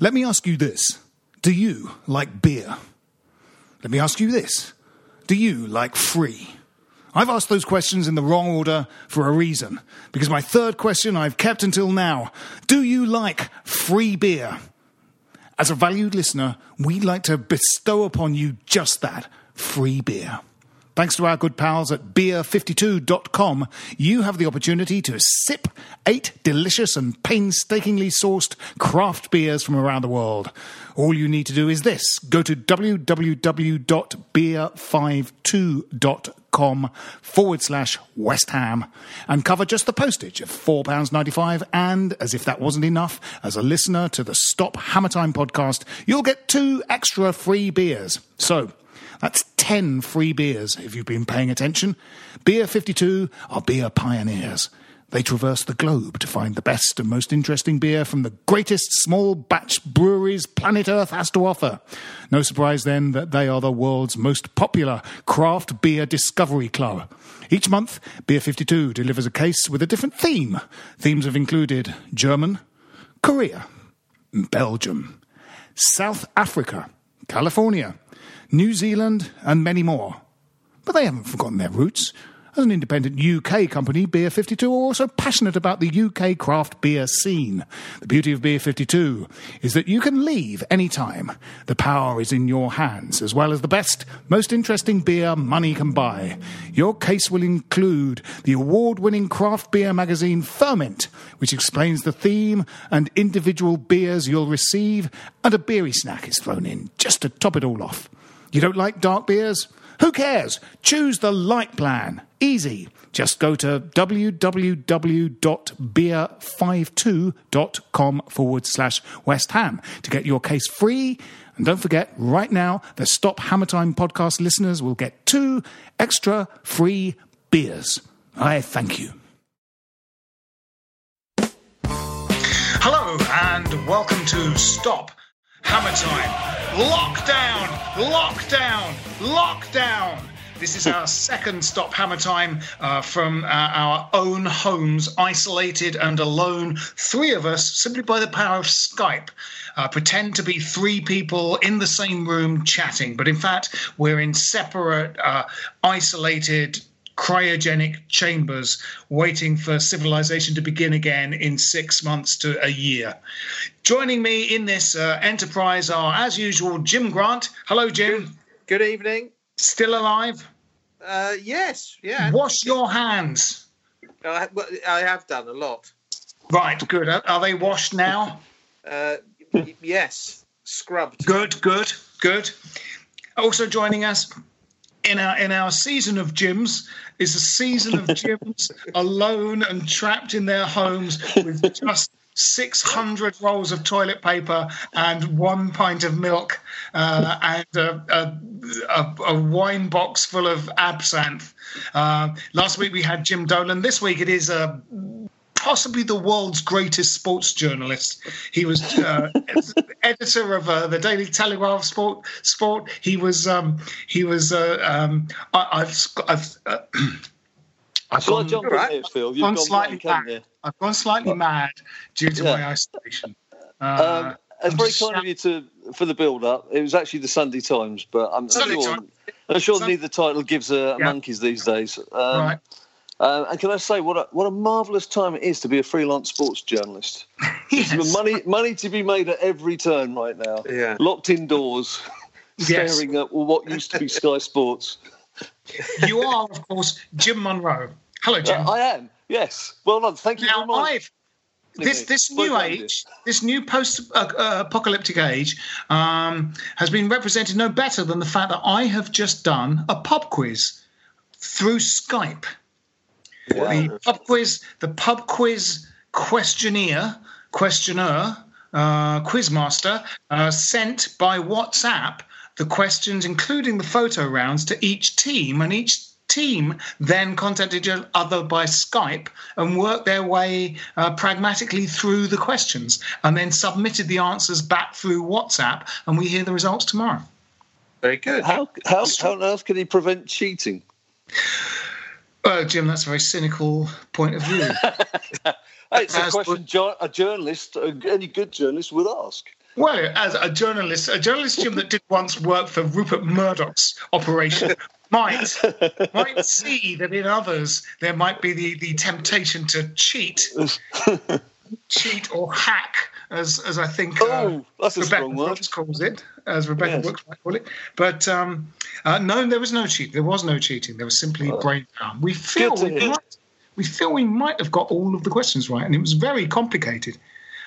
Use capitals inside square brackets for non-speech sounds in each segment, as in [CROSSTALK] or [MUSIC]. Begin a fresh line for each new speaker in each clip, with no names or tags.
Let me ask you this. Do you like beer? Let me ask you this. Do you like free? I've asked those questions in the wrong order for a reason. Because my third question I've kept until now. Do you like free beer? As a valued listener, we'd like to bestow upon you just that free beer. Thanks to our good pals at beer52.com, you have the opportunity to sip eight delicious and painstakingly sourced craft beers from around the world. All you need to do is this go to www.beer52.com forward slash West Ham and cover just the postage of £4.95. And as if that wasn't enough, as a listener to the Stop Hammer Time podcast, you'll get two extra free beers. So, that's 10 free beers if you've been paying attention. Beer 52 are beer pioneers. They traverse the globe to find the best and most interesting beer from the greatest small batch breweries planet Earth has to offer. No surprise then that they are the world's most popular craft beer discovery club. Each month, Beer 52 delivers a case with a different theme. Themes have included German, Korea, Belgium, South Africa, California, New Zealand, and many more. But they haven't forgotten their roots. As an independent UK company, Beer 52 are also passionate about the UK craft beer scene. The beauty of Beer 52 is that you can leave any time. The power is in your hands, as well as the best, most interesting beer money can buy. Your case will include the award winning craft beer magazine Ferment, which explains the theme and individual beers you'll receive, and a beery snack is thrown in just to top it all off. You don't like dark beers? Who cares? Choose the light plan. Easy. Just go to www.beer52.com forward slash West Ham to get your case free. And don't forget, right now, the Stop Hammer Time podcast listeners will get two extra free beers. I thank you. Hello, and welcome to Stop Hammer Time. Lockdown! Lockdown! Lockdown! This is our [LAUGHS] second stop hammer time uh, from uh, our own homes, isolated and alone. Three of us, simply by the power of Skype, uh, pretend to be three people in the same room chatting. But in fact, we're in separate, uh, isolated, cryogenic chambers waiting for civilization to begin again in six months to a year. Joining me in this uh, enterprise are, as usual, Jim Grant. Hello, Jim.
Good evening.
Still alive?
Uh, yes, yeah.
Wash your hands.
I, I have done a lot.
Right, good. Are, are they washed now?
Uh, yes, scrubbed.
Good, good, good. Also joining us in our in our season of Jims is a season of [LAUGHS] Jims alone and trapped in their homes with just 600 rolls of toilet paper and one pint of milk uh, and a, a, a, a wine box full of absinthe. Uh, last week we had Jim Dolan. This week it is uh, possibly the world's greatest sports journalist. He was uh, [LAUGHS] editor of uh, the Daily Telegraph Sport. Sport. He was. Um, he was. Uh, um, I, have I've. Uh, [CLEARS THROAT] I've gone,
John
right.
Whitfield, you've
gone
gone
slightly
blank,
mad. I've gone slightly mad due to
Yeah.
my isolation. Uh,
Um, it's
I'm
very
just
kind of you to for the build up. It was actually the Sunday Times, but I'm, I'm
Sunday
sure, I'm sure
Sun-
neither title gives a
Yeah.
monkeys these days. Um,
right.
Uh, and can I say what a, what a marvelous time it is to be a freelance sports journalist? [LAUGHS]
Yes.
Money, money to be made at every turn right now.
Yeah.
Locked indoors, [LAUGHS]
Yes.
staring at what used to be Sky Sports.
You are, of course, Jim Munro. Hello,
Uh,
Jim.
I am. Yes. Well done. Thank you
now,
very much.
I've this this new age, this new post-apocalyptic age, um, has been represented no better than the fact that I have just done a pub quiz through Skype. The pub quiz, the pub quiz questionnaire, questionnaire, uh, quizmaster uh, sent by WhatsApp the questions, including the photo rounds, to each team, and each team then contacted each other by Skype and worked their way uh, pragmatically through the questions, and then submitted the answers back through WhatsApp, and we hear the results tomorrow.
Very good.
How, how, how on earth can he prevent cheating?
Uh, Jim, that's a very cynical point of view. [LAUGHS]
It's a
As-
question jo- a journalist, any good journalist would ask.
Well, as a journalist, a journalist, Jim, that did once work for Rupert Murdoch's operation, might [LAUGHS] might see that in others there might be the, the temptation to cheat, [LAUGHS] cheat or hack, as as I think uh,
Oh, that's Rebekah.
Brooks calls it, as Rebekah
Yes.
Brooks might call it. But um, uh, no, there was no cheat. There was no cheating. There was simply brain power. We feel we
hear.
might, we feel we might have got all of the questions right, and it was very complicated.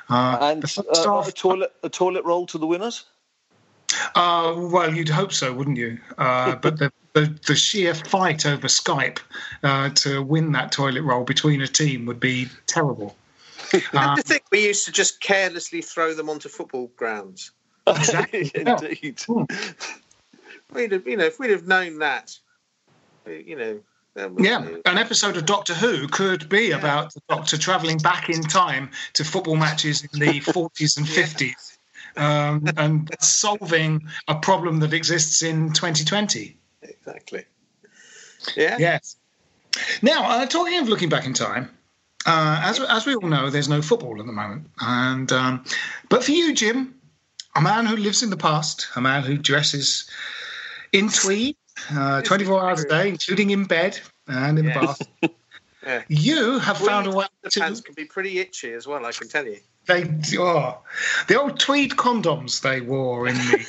Uh,
And
the
uh, a toilet, a toilet roll to the winners.
Uh, well, you'd hope so, wouldn't you? Uh, [LAUGHS] but the, the, the sheer fight over Skype uh, to win that toilet roll between a team would be terrible. [LAUGHS]
I think we used to just carelessly throw them onto football grounds. [LAUGHS]
Exactly. [LAUGHS] Yeah.
Indeed.
We'd have, you know, if we'd have known that, you know. then we-
Yeah, an episode of Doctor Who could be about the Doctor travelling back in time to football matches in the 40s and 50s um, and solving a problem that exists in 2020.
Exactly. Yeah.
Yes. Now, uh, talking of looking back in time, uh, as as we all know, there's no football at the moment, and um, but for you, Jim, a man who lives in the past, a man who dresses in tweed, uh, 24 hours a day, including in bed and in the
Yes.
bath. [LAUGHS]
Yeah.
You have found a way
The
to
pants can be pretty itchy as well, I can tell you.
they oh, the old tweed condoms they wore in the,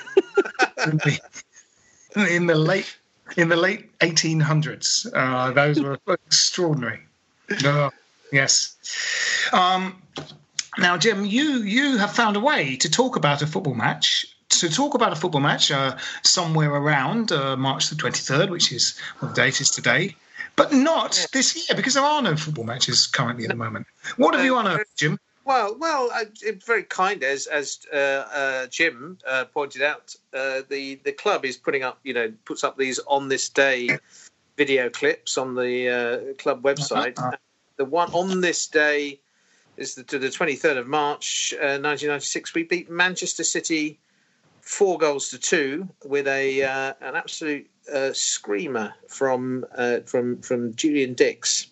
[LAUGHS] in the in the late in the late 1800s. Uh, those were [LAUGHS] extraordinary. Oh, yes. Um, now, Jim, you you have found a way to talk about a football match. To talk about a football match uh, somewhere around uh, March the 23rd, which is what the date is today, but not this year because there are no football matches currently at the moment. What have you unearthed, Jim?
Well, well, uh, very kind as as uh, uh, Jim uh, pointed out. Uh, the the club is putting up, you know, puts up these on this day video clips on the uh, club website.
Uh-huh.
The one on this day is the, to the twenty third of March, uh, nineteen ninety six. We beat Manchester City four goals to two with a uh, an absolute uh, screamer from uh, from from Julian Dicks.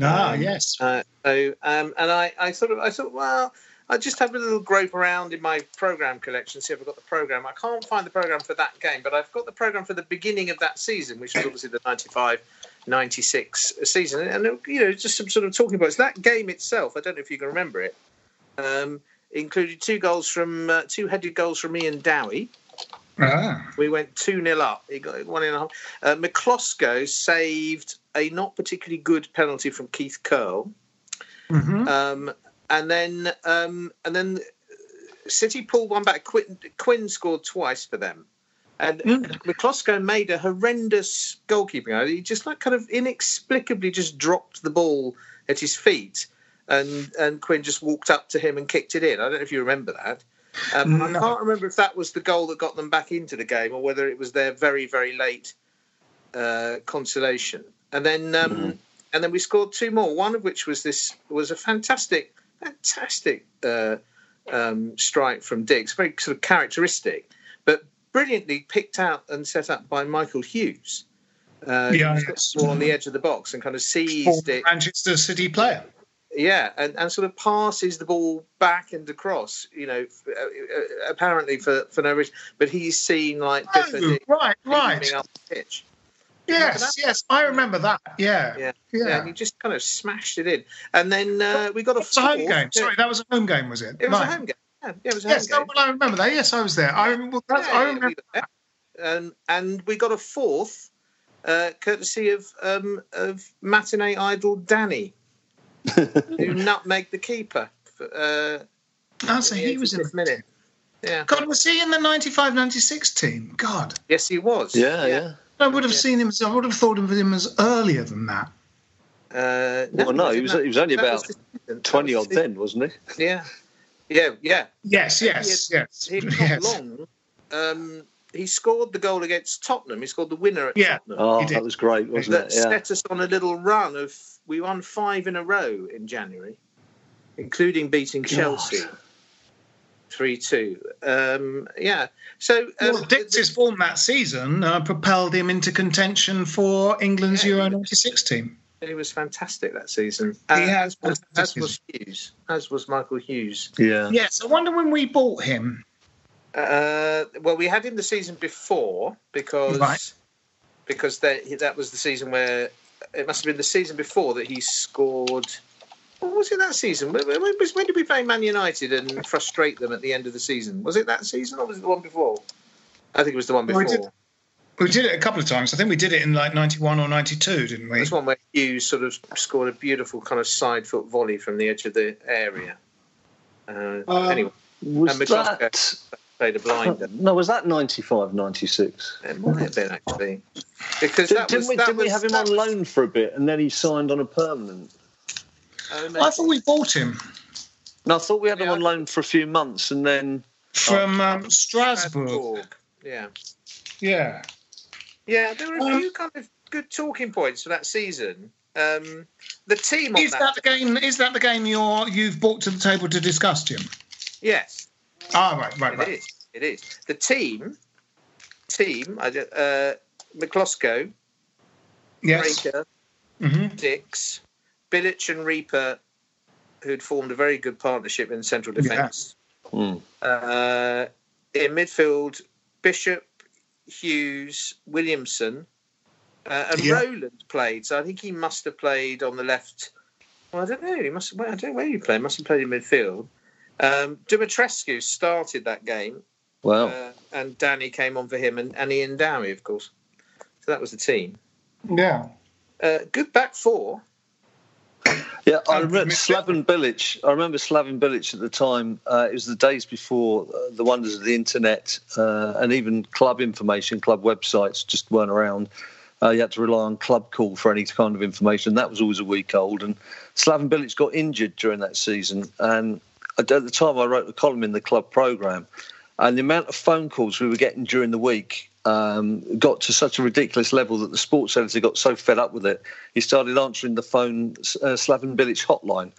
Ah,
Um,
yes.
Uh, so, um, and I, I sort of, I thought, well, I just have a little grope around in my program collection, see if I've got the program. I can't find the program for that game, but I've got the program for the beginning of that season, which was obviously the 95 96 season. And, you know, just some sort of talking about it. So that game itself, I don't know if you can remember it, um, included two goals from, uh, two headed goals from Iain Dowie.
Ah.
We went 2 0 up. He got one and a half. Uh, Miklosko saved a not particularly good penalty from Keith Curle.
Mhm.
Um, and then um, and then City pulled one back. Quinn, Quinn scored twice for them. And
Mm.
Miklosko made a horrendous goalkeeping. He just like kind of inexplicably just dropped the ball at his feet, and and Quinn just walked up to him and kicked it in. I don't know if you remember that. Um, I can't remember if that was the goal that got them back into the game or whether it was their very very late uh, consolation. And then um, and then we scored two more. One of which was this was a fantastic fantastic uh, um, strike from Dicks, very sort of characteristic, but brilliantly picked out and set up by Michael Hughes. Uh,
Yeah,
who's got
yes.
the ball on the edge of the box and kind of seized it
Manchester City player.
yeah, and, and sort of passes the ball back and across, you know, f- uh, uh, apparently for, for no reason. But he's seen like
Oh,
different
right, right.
up the pitch.
Yes, yes, I remember that. Yeah,
Yeah.
yeah.
Yeah, and he just kind of smashed it in. And then uh, we got a
It was a home game. Sorry, that was a home game, was it?
It was
Right.
a home game. Yeah, yeah, it was a
Yes,
home
no, well, I remember that. Yes, I was there. I remember. That's,
Yeah,
I remember.
we got that. And and we got a fourth, uh, courtesy of um, of matinee idol Dani, [LAUGHS] who nutmegged the keeper. For, uh,
Oh, so he was in
85th minute. Yeah.
God, was he in the 95-96 team? God,
Yes, he was.
Yeah, yeah.
I would have
Yeah.
seen him. I would have thought of him as earlier than that.
Uh,
Well, no, he was- he was only about
the season. That
20
was
odd then, wasn't he?
Yeah, yeah, yeah.
Yes, yes, yes,
He'd not
yes.
long. Um, he scored the goal against Tottenham. He scored the winner at
Yeah.
Tottenham.
Oh, that was great, wasn't
that
it? Yeah.
set us on a little run of we won five in a row in January, including beating Chelsea three two. Um, yeah, so um,
Well, Dicks's form that season uh, propelled him into contention for England's
Yeah.
Euro '96 team.
He was fantastic that season.
He
Uh,
has
as,
been
as was Hughes, as was Michael Hughes.
Yeah.
Yes, I wonder when we bought him.
Uh, well, we had him the season before because
Right.
because that that was the season where it must have been the season before that he scored. What was it that season? When, when, when did we play Man United and frustrate them at the end of the season? Was it that season or was it the one before? I think it was the one before.
did- We did it a couple of times. I think we did it in like '91 or '92, didn't we?
This one where Hughes sort of scored a beautiful kind of side foot volley from the edge of the area. Uh,
Um,
anyway,
Was
And Miklosko.
that.
played a blinder. [LAUGHS]
No, was that 95, 96?
It might have been actually because
Did,
that
didn't
was,
we,
that
didn't we have him on loan for a bit and then he signed on a permanent?
Oh,
I thought we bought him
No, I thought we had him on loan for a few months and then.
from um, Strasbourg.
Strasbourg. Yeah.
Yeah.
Yeah, there were a
Um,
few kind of good talking points for that season. Um, the team on
Is that the game? Is that the game you're you've brought to the table to discuss, Jim?
yes,
Ah, right, right,
it
right.
is. It is the team. Team. I Uh, Miklosko,
Yes.
Breacker,
hmm
Dicks, Bilic, and Rieper, who'd formed a very good partnership in central defence.
Hmm.
Uh, in midfield, Bishop, Hughes, Williamson, uh, and
Yeah.
Rowland played. So I think he must have played on the left. Well, I don't know. He must. Have, I don't know where he played. Must have played in midfield. Um, Dumitrescu started that game,
Wow.
uh, and Dani came on for him, and, and Iain Dowie, of course. So that was the team.
Yeah.
Uh, good back four.
Yeah, I remember Slaven Bilic. I remember Slaven Bilic at the time. Uh, it was the days before uh, the wonders of the internet uh, and even club information, club websites just weren't around. Uh, you had to rely on club call for any kind of information. That was always a week old. And Slaven Bilic got injured during that season. And at the time, I wrote a column in the club program. And the amount of phone calls we were getting during the week um, got to such a ridiculous level that the sports editor got so fed up with it, he started answering the phone uh, Slaven Bilic hotline.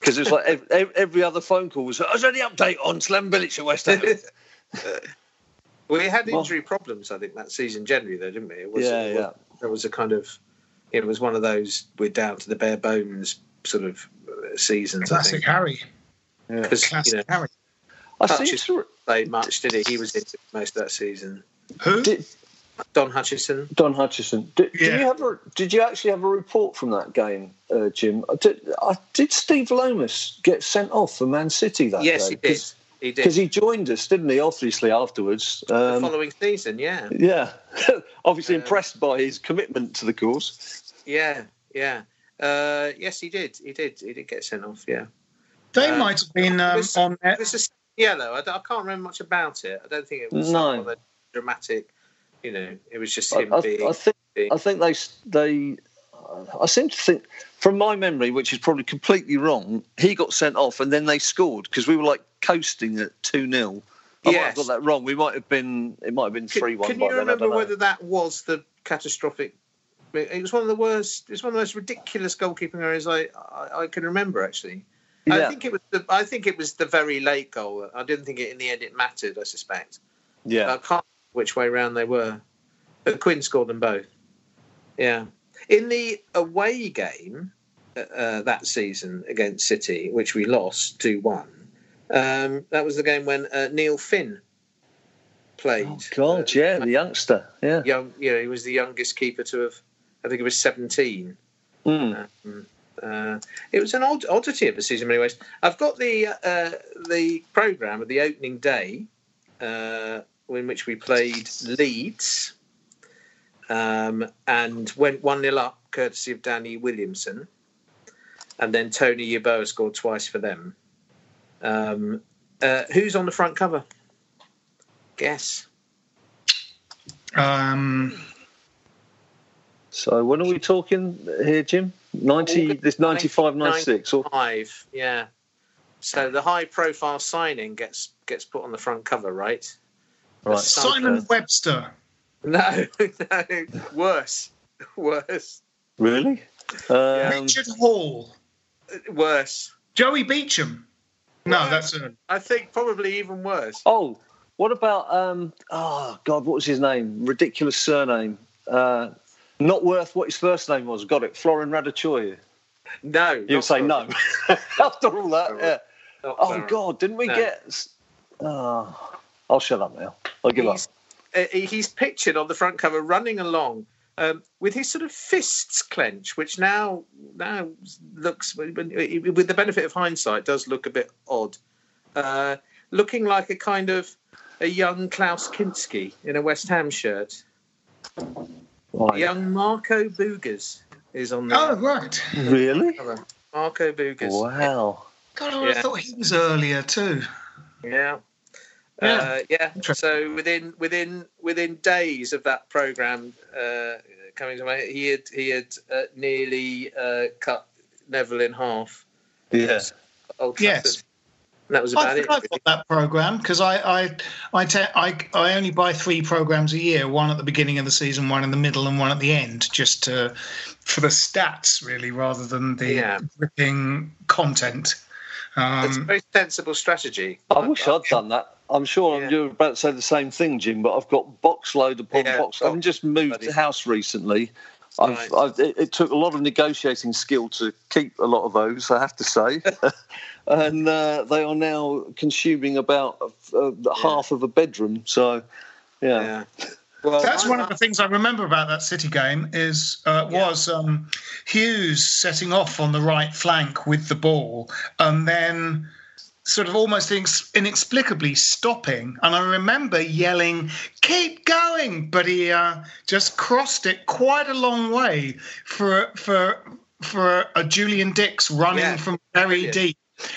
Because it was like every, every other phone call was, "Is there any update on Slaven Bilic at West Ham?" [LAUGHS]
We had
Well-
injury problems, I think, that season generally, though, didn't we? It was,
Yeah,
it was,
yeah.
There was a kind of, it was one of those we're down to the bare bones sort of uh, seasons.
Classic
I
Harry.
think. Because you
Classic
know,
Harry.
I seem
Hutchison
to.
played much, did he? He was in most of that season.
Who?
Did,
Don Hutchison.
Don Hutchison. Did, did you have a, Did you actually have a report from that game, uh, Jim? Did, uh, did Steve Lomas get sent off for Man City that
Yes,
day?
he did. He did.
Because he joined us, didn't he? Obviously, afterwards.
the
Um,
following season, yeah,
yeah, [LAUGHS] obviously
Um,
impressed by his commitment to the cause.
yeah, yeah. Uh, yes, he did. He did. He did get sent off. Yeah.
They
Uh,
might have been
it
um,
was-
on.
It was a yellow. I, I can't remember much about it. I don't think it was
No.
some other dramatic. You know, it was just him
I,
being.
I think I think they they. I seem to think, from my memory, which is probably completely wrong, he got sent off and then they scored because we were like coasting at two 0 I might have got that wrong. We might have been. It might have been three one.
can you remember whether that was the catastrophic? It was one of the worst. It's one of the most ridiculous goalkeeping errors I, I, I can remember. Actually, I think it was the. I think it was the very late goal. I didn't think it in the end it mattered. I suspect.
yeah.
I can't which way round they were, but Quinn scored them both. Yeah, in the away game uh, uh, that season against City, which we lost two one. Um, that was the game when uh, Neil Finn played.
Oh, God, yeah, the youngster. Yeah.
Young, you know, he was the youngest keeper to have. I think he was 17.
Mm.
Um, uh, it was an odd oddity of a season, in many ways. I've got the uh, the program of the opening day, uh, in which we played Leeds, um, and went one 0 up, courtesy of Danny Williamson, and then Tony Yeboah scored twice for them. Um, uh, who's on the front cover? Guess.
Um,
So when are we talking here, Jim? 90, this 95, 96? Or,
Five, yeah. So the high profile signing gets gets put on the front cover, right?
Right.
Simon Webster. [LAUGHS]
No, no, worse, worse,
Really? Um,
Richard Hall.
worse.
Joey Beauchamp. No, that's a.
I think probably even worse.
Oh, what about, um, oh, God, what was his name? Ridiculous surname. Uh, not worth what his first name was. Got it. Florin Raducioiu.
No,
You'll
not
say
for-
no. [LAUGHS] After all that, yeah.
not
Oh,
for-
God, didn't we
No.
get. Oh, I'll shut up now. I'll give up.
He's, uh, he's pictured on the front cover running along um, with his sort of fists clenched, which now now looks, with the benefit of hindsight, does look a bit odd. Uh, looking like a kind of a young Klaus Kinski in a West Ham shirt.
Right.
Young Marco Boogers is on the
Oh, right.
Really?
Marco Boogers.
Wow.
God, I would have
Yeah.
thought he was earlier too.
Yeah.
Yeah.
Uh, yeah. So within within within days of that program uh, coming to my, he had he had uh, nearly uh, cut Neville in half.
Yeah.
Yes.
And that was about
think
it.
I've got that program because I I I, te- I I only buy three programs a year: one at the beginning of the season, one in the middle, and one at the end, just to, for the stats really, rather than the
Yeah.
gripping content.
It's a
Um,
very sensible strategy.
I wish I'd done that. I'm sure
Yeah.
you're about to say the same thing, Jim, but I've got box load upon
Yeah,
box.
box-
I've just moved
bloody-
house recently. I've,
Right.
I've, it, it took a lot of negotiating skill to keep a lot of those, I have to say. [LAUGHS] [LAUGHS] and uh, they are now consuming about uh, half of a bedroom. So, yeah.
Yeah. Well,
That's one of the things I remember about that City game is uh,
Yeah.
was um, Hughes setting off on the right flank with the ball and then sort of almost inexplicably stopping. And I remember yelling, "Keep going!" But he uh, just crossed it quite a long way for for for a Julian Dicks running
Yeah.
from very
Brilliant.
deep.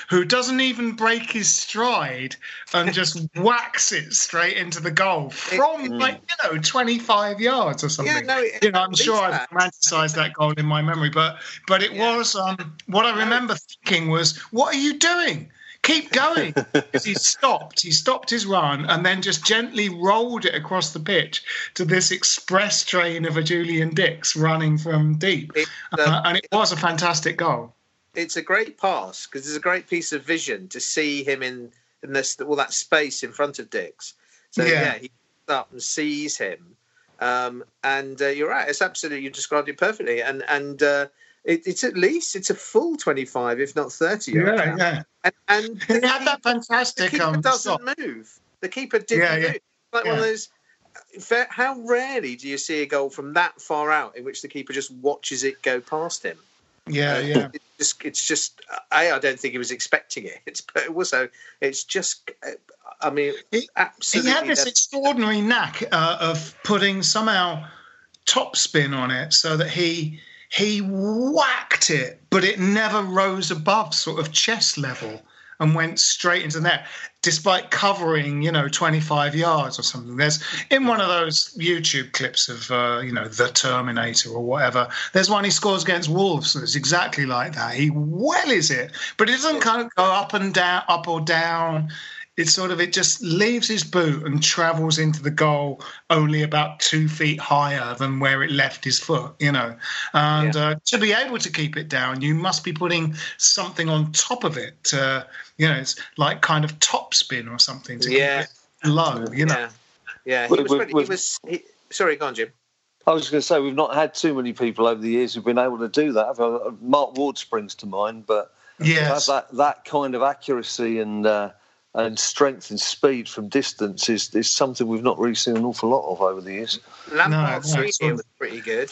Who doesn't even break his stride and [LAUGHS] just whacks it straight into the goal from like you know 25 yards or something.
Yeah, no, it-
you know, I'm sure I've romanticised that goal in my memory, but but it
Yeah.
was um, what I remember thinking was, "What are you doing? Keep going!" 'Cause [LAUGHS] he stopped. He stopped his run and then just gently rolled it across the pitch to this express train of a Julian Dicks running from deep,
It,
uh,
um,
and it was a fantastic goal.
it's a great pass because it's a great piece of vision to see him in in this all that space in front of Dicks. So
Yeah.
yeah, he comes up and sees him, um, and uh, you're right. It's absolutely you described it perfectly, and and uh, it, it's at least it's a full twenty five, if not thirty.
Yeah,
count.
yeah.
And, and [LAUGHS]
He
the
had that
keeper-
fantastic
the keeper
um,
doesn't
stop.
move. The keeper didn't
Yeah, yeah.
move. Like one of
Yeah.
those. How rarely do you see a goal from that far out in which the keeper just watches it go past him?
Yeah,
Uh,
yeah.
It's just, it's just a. I don't think he was expecting it. [LAUGHS] It's but also, it's just. uh, I mean,
He-
absolutely.
he had this extraordinary knack uh, of putting somehow top spin on it so that he he whacked it but it never rose above sort of chest level and went straight into the net despite covering you know 25 yards or something. There's in one of those youtube clips of uh, you know the terminator or whatever there's one he scores against wolves and it's exactly like that. He wellies it but it doesn't kind of go up and down up or down it's sort of it just leaves his boot and travels into the goal only about two feet higher than where it left his foot you know and uh, to be able to keep it down you must be putting something on top of it uh, you know it's like kind of top spin or something to
Yeah.
keep it low you know
Yeah, yeah. He
With-
was.
with-
pretty, he was. He, sorry, go on, Jim.
I was going to say, we've not had too many people over the years who've been able to do that. Uh, Mark Ward springs to mind, but to
yes
that, that kind of accuracy and uh, and strength and speed from distance is, is something we've not really seen an awful lot of over the years.
Lampard no, no, was pretty good.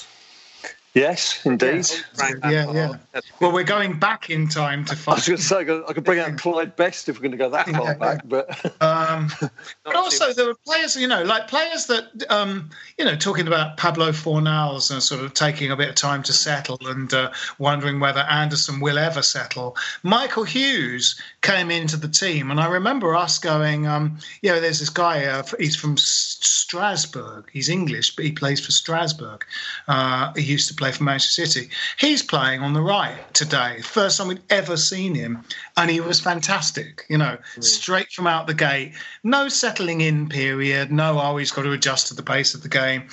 Yes, indeed.
Yeah, yeah. Well, we're going back in time to find.
I was going to say I could bring out Clyde Best if we're going to go that far back, but. [LAUGHS] Um, [LAUGHS]
but also there were players, you know, like players that, um, you know, talking about Pablo Fornals and sort of taking a bit of time to settle and uh, wondering whether Anderson will ever settle. Michael Hughes came into the team, and I remember us going, um, you know, there's this guy. Uh, he's from Strasbourg. He's English, but he plays for Strasbourg. Uh, he used to play for Manchester City. He's playing on the right today. First time we'd ever seen him, and he was fantastic. You know, mm. straight from out the gate. No settling in period. No, oh, he's got to adjust to the pace of the game.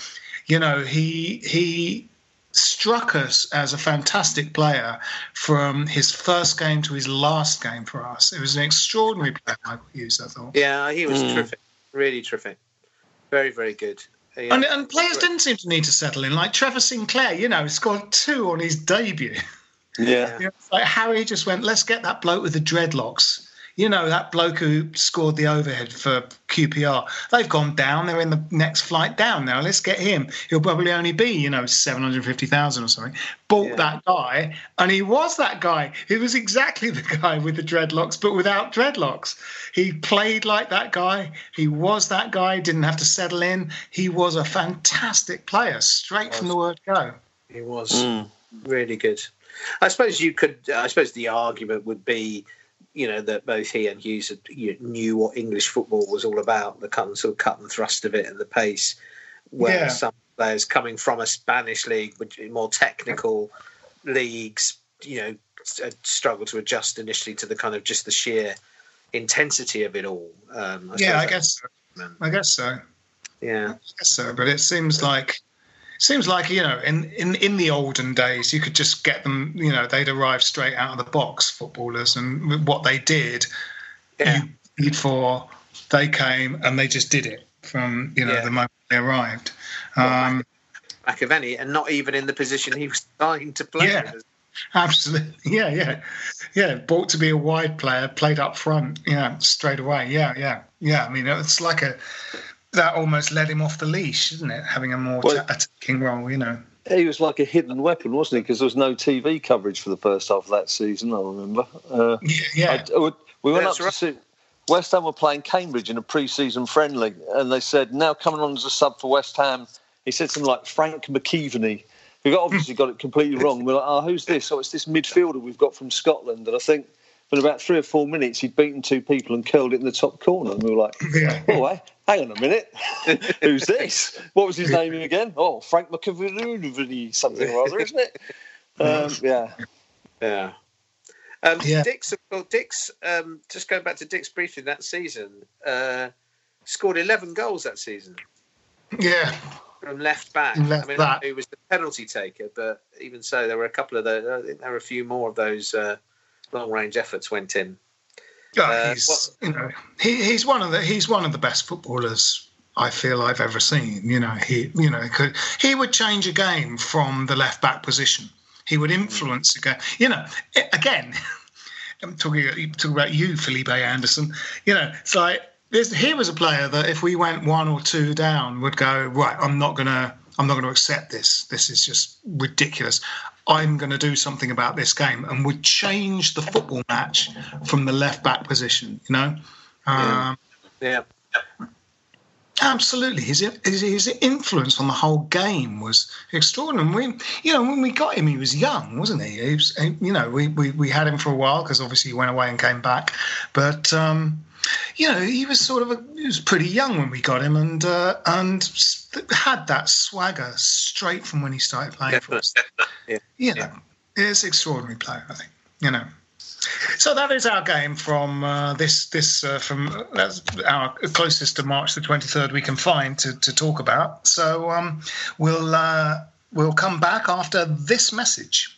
You know, he he struck us as a fantastic player from his first game to his last game for us. It was an extraordinary player, Michael Hughes, I thought.
Yeah, he was mm. terrific. Really terrific. Very, very good.
Yeah. And, and players didn't seem to need to settle in. Like Trevor Sinclair, you know, scored two on his debut.
Yeah. [LAUGHS]
You know, like Harry just went, let's get that bloke with the dreadlocks you know, that bloke who scored the overhead for QPR, they've gone down. They're in the next flight down now. Let's get him. He'll probably only be, you know, 750,000 or something. Bought yeah. that guy, and he was that guy. He was exactly [LAUGHS] the guy with the dreadlocks, but without dreadlocks. He played like that guy. He was that guy, didn't have to settle in. He was a fantastic player, straight from the word go.
He was mm. really good. I suppose you could, I suppose the argument would be you know that both he and Hughes had, you knew what English football was all about, the cut and sort of cut and thrust of it and the pace. Where yeah. some players coming from a Spanish league, which more technical leagues, you know, struggle to adjust initially to the kind of just the sheer intensity of it all.
Um, I yeah, I guess so. I guess so.
Yeah, I
guess so. But it seems like seems like you know in, in in the olden days you could just get them you know they'd arrive straight out of the box footballers and what they did yeah. you for they came and they just did it from you know yeah. the moment they arrived um,
McAvennie and not even in the position he was starting to play
yeah. Absolutely, [LAUGHS] yeah, yeah, yeah. Bought to be a wide player, played up front, yeah, straight away, yeah, yeah, yeah. I mean, it's like a that almost led him off the leash, isn't it? Having a more well, attacking role, you know.
He was like a hidden weapon, wasn't he? Because there was no TV coverage for the first half of that season. I remember.
Uh, [LAUGHS] yeah,
I, I, we went That's up right. to see. West Ham were playing Cambridge in a pre-season friendly, and they said, "Now coming on as a sub for West Ham." He said something like Frank McKeveney, who obviously got it completely [LAUGHS] wrong. We're like, "Oh, who's this? Oh, it's this midfielder we've got from Scotland." And I think for about three or four minutes, he'd beaten two people and curled it in the top corner. And we were like, yeah. oh, hang on a minute. [LAUGHS] Who's this? What was his name again? Oh, Frank McAvooney, something or other, isn't it? Um, [LAUGHS] yeah.
Yeah. Um, yeah. Dicks, well, Dicks um, just going back to Dicks briefly that season, uh, scored 11 goals that season.
Yeah.
From left back. Left I mean, back. he was the penalty taker, but even so, there were a couple of those, I think there were a few more of those. Uh, long range efforts went in.
Yeah, uh, he's you know he, he's one of the he's one of the best footballers I feel I've ever seen. You know he you know could he would change a game from the left back position. He would influence a game. You know again. [LAUGHS] I'm talking, talking about you, Felipe Anderson. You know, it's like this, he was a player that if we went one or two down, would go right. I'm not gonna. I'm not going to accept this. This is just ridiculous. I'm going to do something about this game and would change the football match from the left back position, you know?
Um, yeah. yeah.
Absolutely, his, his, influence on the whole game was extraordinary. We, you know, when we got him, he was young, wasn't he? he was, you know, we, we, we had him for a while because obviously he went away and came back. But um, you know, he was sort of a, he was pretty young when we got him, and uh, and had that swagger straight from when he started playing for us. [LAUGHS] yeah. You know, yeah. it's extraordinary player, I think. You know. So that is our game from uh, this this uh, from that's our closest to March the twenty third we can find to, to talk about. So um, we'll uh, we'll come back after this message.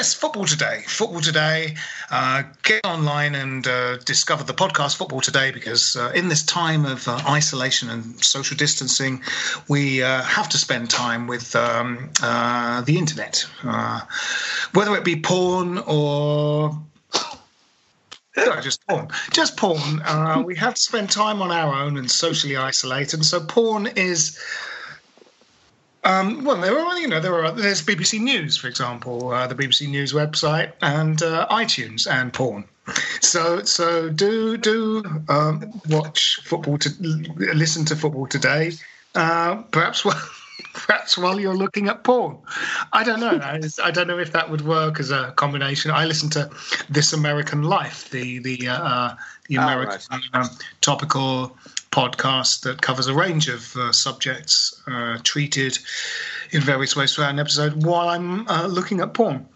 Yes, Football Today. Football Today. Uh, get online and uh, discover the podcast Football Today because uh, in this time of uh, isolation and social distancing, we uh, have to spend time with um, uh, the internet, whether it be porn or. [COUGHS] No, just porn. Just porn. we have to spend time on our own and socially isolate, and so porn is um, well, there are you know there are there's BBC News, for example, uh, the BBC News website, and uh, iTunes and porn. So so do do um, watch football to listen to football today. Uh, perhaps while [LAUGHS] perhaps while you're looking at porn. I don't know. I don't know if that would work as a combination. I listen to This American Life, the the uh, uh the oh, American oh, right. um, topical podcast that covers a range of uh, subjects uh, treated in various ways throughout an episode while I'm uh, looking at porn.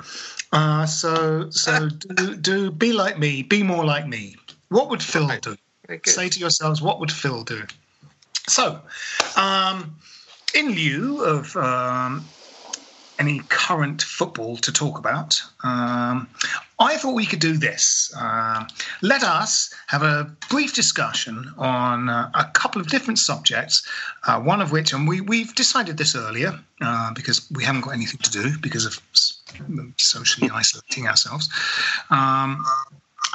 Uh, so, so [LAUGHS] do, do be like me, be more like me. What would Phil do? Say to yourselves, what would Phil do? So, um, in lieu of um, any current football to talk about, um, I thought we could do this. Uh, let us have a brief discussion on uh, a couple of different subjects, uh, one of which, and we, we've decided this earlier uh, because we haven't got anything to do because of socially isolating ourselves. Um,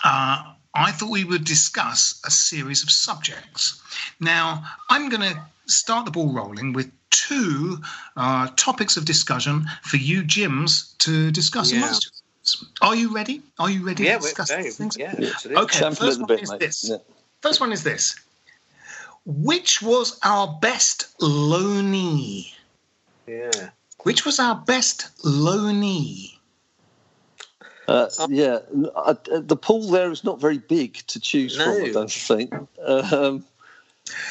uh, I thought we would discuss a series of subjects. Now, I'm going to start the ball rolling with two uh, topics of discussion for you, Jims, to discuss yeah. amongst Are you ready? Are you ready
yeah,
to discuss
these things? Yeah,
Okay, first one bit, is mate. this. Yeah. First one is this. Which was our best loanee?
Yeah.
Which was our best loanee?
Uh, yeah, uh, the pool there is not very big to choose no. from. I don't think. Um,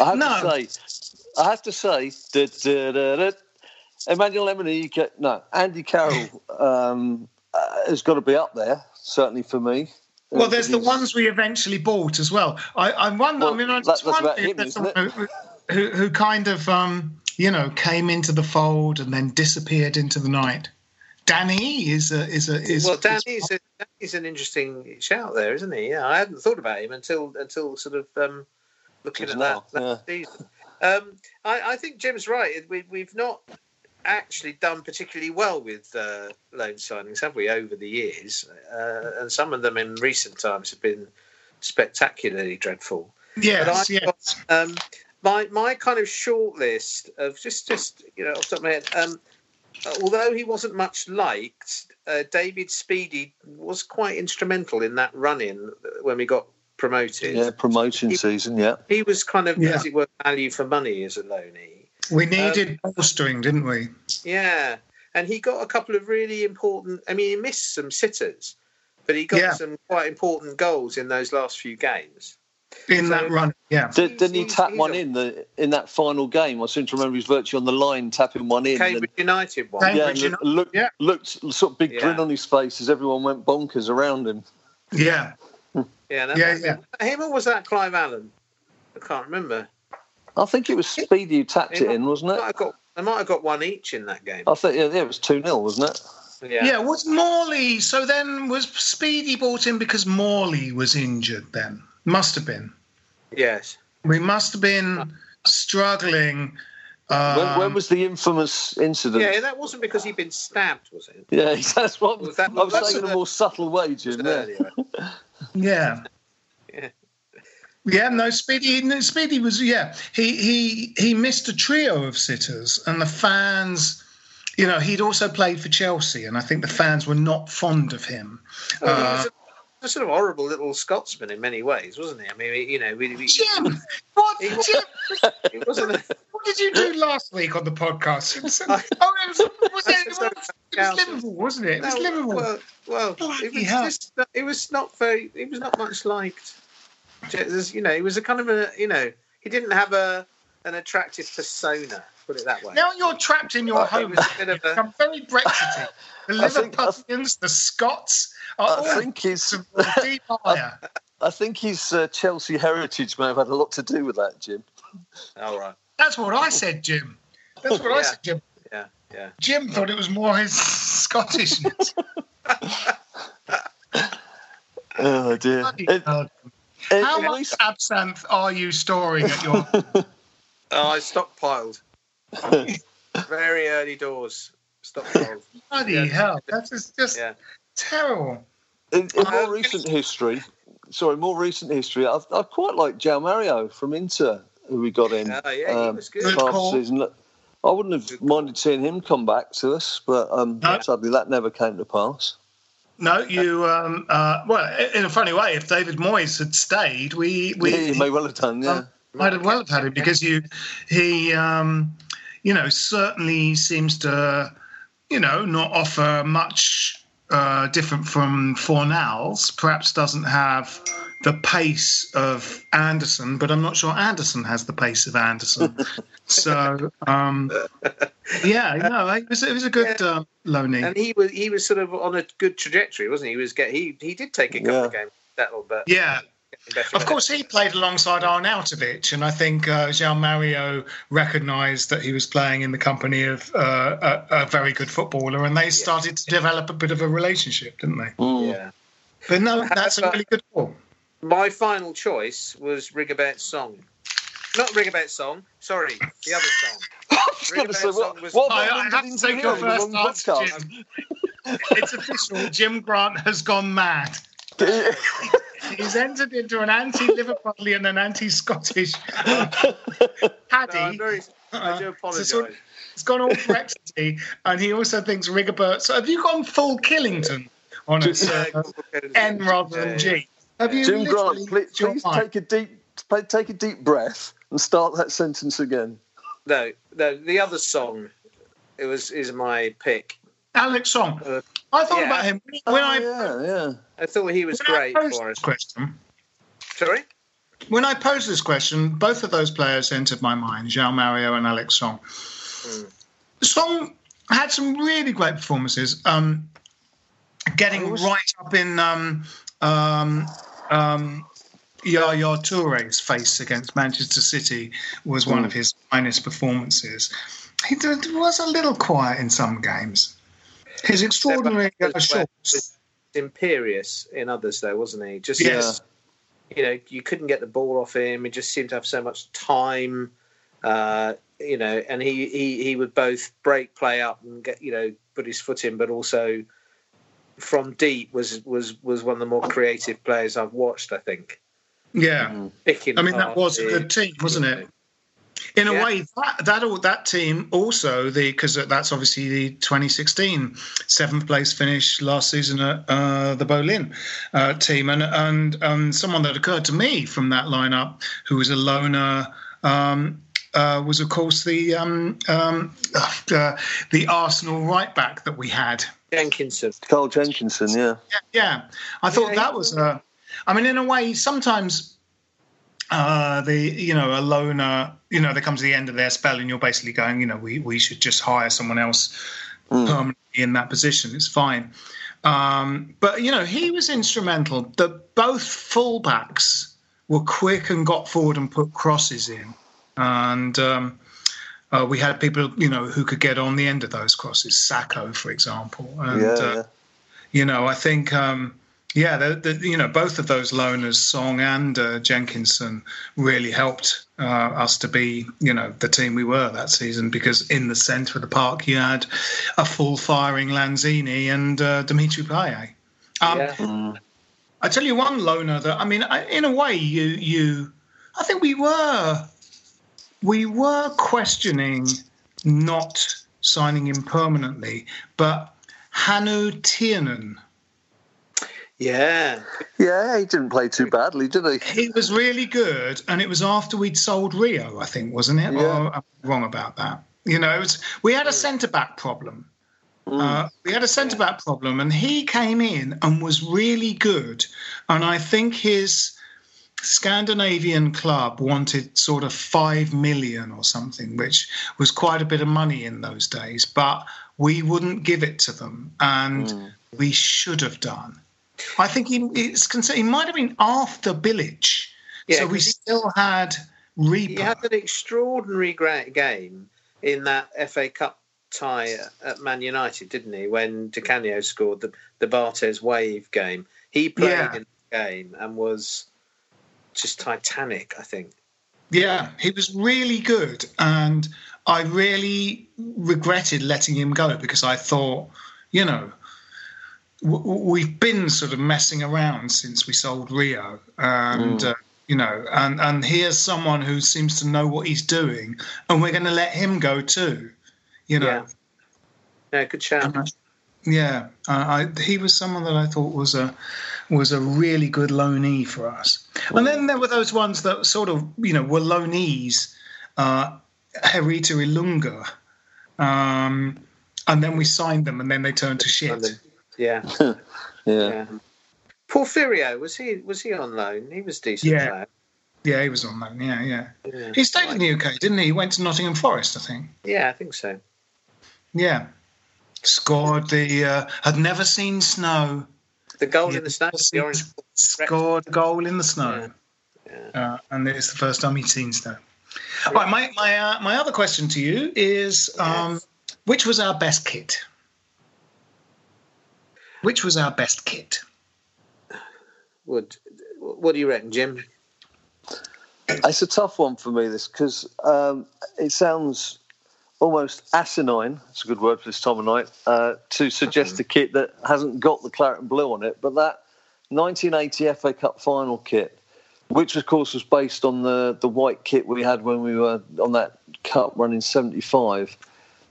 I have no. to say, I have to say that uh, Emmanuel Lemony, no, Andy Carroll [LAUGHS] um, uh, has got to be up there, certainly for me.
Well, there's the ones we eventually bought as well. I, I wonder. Well, I mean, I just that, wonder if there's someone who, who, who, kind of, um, you know, came into the fold and then disappeared into the night. Dani is a is a is.
Well, Dani is, a, Dani's an interesting shout there, isn't he? Yeah, I hadn't thought about him until until sort of um, looking at that, that yeah. season. Um, I, I, think Jim's right. We, we've not actually done particularly well with uh, loan signings, have we, over the years? Uh, and some of them in recent times have been spectacularly dreadful.
Yes, yes. Got,
um, my my kind of short list of just just you know off the top of my head. Um, although he wasn't much liked, uh, David Speedie was quite instrumental in that run in when we got promoted.
Yeah, promotion he, season. Yeah,
he was kind of, yeah. as it were, value for money as a loanee.
We needed um, bolstering, didn't we?
Yeah, and he got a couple of really important. I mean, he missed some sitters, but he got yeah. some quite important goals in those last few games.
In so, that run, yeah.
Did, not he tap one in the in that final game? I seem to remember he was virtually on the line tapping one in.
Cambridge and, United one.
Cambridge yeah, looked, yeah. looked sort of big yeah. grin on his face as everyone went bonkers around him.
Yeah,
yeah, yeah, yeah. Him or was that Clive Allen? I can't remember.
I think it was Speedie who tapped it, it in, wasn't it?
Might got, they might have got one each in that game.
I think yeah, yeah it was two 0 wasn't it?
Yeah.
Yeah, was Morley? So then was Speedie brought in because Morley was injured? Then must have been.
Yes.
We must have been struggling. Um,
when, when was the infamous incident?
Yeah, that wasn't because he'd been stabbed, was it?
Yeah, [LAUGHS] that's what
Was that-
I was saying in a more subtle way, Jim. Yeah.
Earlier. [LAUGHS]
yeah.
Yeah.
Yeah, no, Speedie. No, Speedie was yeah. He he he missed a trio of sitters, and the fans, you know, he'd also played for Chelsea, and I think the fans were not fond of him.
Well, he
Uh,
was a, a sort of horrible little Scotsman in many ways, wasn't he? I mean, you know, we, we,
Jim, [LAUGHS] what?
He-
Jim,
it wasn't. A, [LAUGHS]
what did you do last week on the podcast? [LAUGHS] Oh, it was, was it, it, was, it was Liverpool, wasn't it? It was
no,
Liverpool.
well, well, it was just. It was not very. It was not much liked. There's- You know, he was a kind of a. You know, he didn't have a an attractive persona. Put it that way.
Now you're trapped in your
Oh, it
home.
was a bit of a-
I'm very Brexity. The [LAUGHS]
I
Liverpudlians, the Scots, are
I
all
think his
some deep [LAUGHS] ire.
I think his uh, Chelsea heritage may have had a lot to do with that, Jim.
All right.
That's what I said, Jim. That's what I said, Jim.
Yeah. Yeah.
Jim thought it was more his Scottishness. [LAUGHS]
Oh dear.
Bloody
It-
hell.
It-
How
at
much
least-
absinthe are you storing at your? [LAUGHS]
Oh, I stockpiled. [LAUGHS] Very early doors. Stockpiled.
Bloody
Yeah.
hell! That's just, just
Yeah.
terrible.
in, in
Uh,
more recent history, sorry, more recent history, I, I quite like João Mario from Inter, who we got in.
Oh, yeah, he
um,
was good.
Good
last
call.
season. I wouldn't have minded seeing him come back to us, but um,
No.
sadly that never came to pass.
No, you. Um, uh, well, in a funny way, if David Moyes had stayed, we we
yeah, may well have done, yeah.
might have well have had him because you he um, you know certainly seems to you know not offer much uh, different from Fornals. Perhaps doesn't have the pace of Anderson, but I'm not sure Anderson has the pace of Anderson. [LAUGHS] so um, yeah, no, it was it was a good um, loanee.
and he was he was sort of on a good trajectory, wasn't he? He was get he he did take a couple
Yeah.
of games settled, but
Yeah,
getting better
Of course, he played alongside Arnautovic, and I think uh, João Mario recognised that he was playing in the company of uh, a, a very good footballer, and they started to develop a bit of a relationship, didn't they?
Mm.
Yeah.
But no, that's a really good call.
My final choice was Rigobert Song. Not Rigobert Song, sorry, the other song. [LAUGHS]
I was going to say,
Rigobert
what,
Song was-
what
I, I have to take your first
the
answer. Jim. [LAUGHS] [LAUGHS] It's official. Jim Grant has gone mad. He's entered into an anti-Liverpoolian and anti-Scottish [LAUGHS]
No, I'm
paddy.
very, I do
Uh,
apologise.
so- He's gone all Brexity, and he also thinks Rigobert. So have you gone full Killington on it? Uh, N rather than G. Have you
Jim Grant, please, please take a deep take a deep breath and start that sentence again.
No, no, the other song. It was is my pick.
Alex Song.
Uh,
I thought
yeah.
about him when I
Oh, yeah, yeah.
I thought he was great
posed
for
this
us.
question.
Sorry.
When I posed this question, both of those players entered my mind: João Mario and Alex Song.
Hmm.
Song had some really great performances. Um, getting right up in um, um, um, Yaya Touré's face against Manchester City was one of his finest performances. He was a little quiet in some games. His extraordinary uh,
As well,
shorts.
was imperious in others, though, wasn't he? Just
Yes.
you know, you couldn't get the ball off him. He just seemed to have so much time. Uh, you know, and he, he he would both break play up and get you know put his foot in, but also from deep was was was one of the more creative players I've watched. I think
Yeah.
picking.
I mean, that was a good team, wasn't it? In a
Yeah.
way, that that all that team also the because that's obviously the 2016 seventh place finish last season at uh, the Boleyn uh, team, and and um, someone that occurred to me from that lineup who was a loner. Um, uh, was of course the um, um, [SIGHS] uh, the Arsenal right back that we had.
Jenkinson.
Carl Jenkinson, yeah.
Yeah, I thought
Yeah,
that
he-
was a. I mean, in a way, sometimes uh, the you know a loner, you know, they come to the end of their spell, and you're basically going, you know, we we should just hire someone else permanently in that position. It's fine. Um, but you know, he was instrumental. that both fullbacks were quick and got forward and put crosses in, and um, Uh, we had people, you know, who could get on the end of those crosses. Sakho, for example, and
yeah,
uh, you know, I think, um, yeah, the, the, you know, both of those loaners, Song and uh, Jenkinson, really helped uh, us to be, you know, the team we were that season because in the centre of the park you had a full firing Lanzini and uh, Dimitri Payet. Um,
yeah.
I tell you one loner that I mean, I, in a way, you you, I think we were, we were questioning not signing him permanently, but Hannu Tihinen.
Yeah.
Yeah, he didn't play too badly, did he?
He was really good, and it was after we'd sold Rio, I think, wasn't it?
Yeah.
Or I'm wrong about that. You know, it was, we had a mm. centre back problem. Mm. Uh, we had a centre back problem, and he came in and was really good. And I think his Scandinavian club wanted sort of five million or something, which was quite a bit of money in those days. But we wouldn't give it to them, and mm. we should have done. I think he, it's concerned, he might have been after Bilic,
Yeah,
so we still had Rieper.
He had an extraordinary great game in that FA Cup tie at Man United, didn't he? When Di Canio scored the the Barthez wave game, he played
Yeah.
in the game and was just titanic. I think.
Yeah, he was really good, and I really regretted letting him go because I thought, you know, we've been sort of messing around since we sold Rio, and uh, you know, and and here's someone who seems to know what he's doing, and we're going to let him go too, you know.
Yeah. Yeah, good shout.
Yeah, uh, I, he was someone that I thought was a was a really good loanee for us. And then there were those ones that sort of you know were loanees, uh, Herita Ilunga, um, and then we signed them, and then they turned to shit.
London. Yeah, [LAUGHS]
Yeah.
yeah. Porfirio was he was he on loan? He was decent.
Yeah.
player.
Yeah, he was on loan. Yeah, yeah.
Yeah.
He stayed in the UK, didn't he? He went to Nottingham Forest, I think.
Yeah, I think so.
Yeah, scored the. Uh, had never seen snow.
The goal
Yeah,
in the snow,
that's
the orange.
scored a goal in the snow. Uh, and it's the first time he'd seen snow. All right, my my uh, my other question to you is, um, which was our best kit? Which was our best kit?
Would what do you reckon, Jim?
It's a tough one for me, this, because um, it sounds almost asinine, it's a good word for this time of night, uh, to suggest a kit that hasn't got the claret and blue on it. But that 1980 FA Cup final kit, which of course was based on the, the white kit we had when we were on that cup run in 75,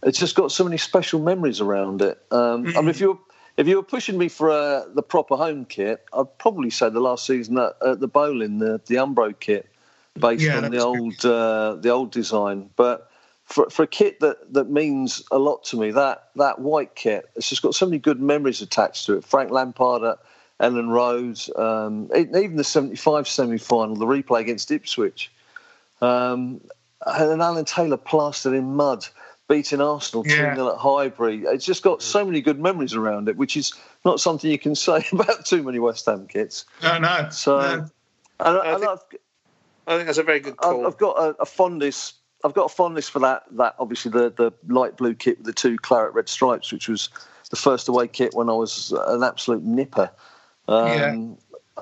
it's just got so many special memories around it. Um, I mean, if you were if you were pushing me for uh, the proper home kit, I'd probably say the last season at, at the Boleyn, the the Umbro kit, based
Yeah,
on the old uh, the old design. But for for a kit that, that means a lot to me, that that white kit, it's just got so many good memories attached to it. Frank Lampard at Elland Road, um, even the '75 semi final, the replay against Ipswich, um, and Alan Taylor plastered in mud. Beating Arsenal 2
Yeah.
0 at Highbury. It's just got so many good memories around it, which is not something you can [LAUGHS] say about too many West Ham kits.
No, no.
So,
no.
and, I, and
think-
I've,
I think that's a very good
I've,
call.
I've got a, a fondness. I've got a fondness for that. That obviously the the light blue kit with the two claret red stripes, which was the first away kit when I was an absolute nipper. Um,
Yeah.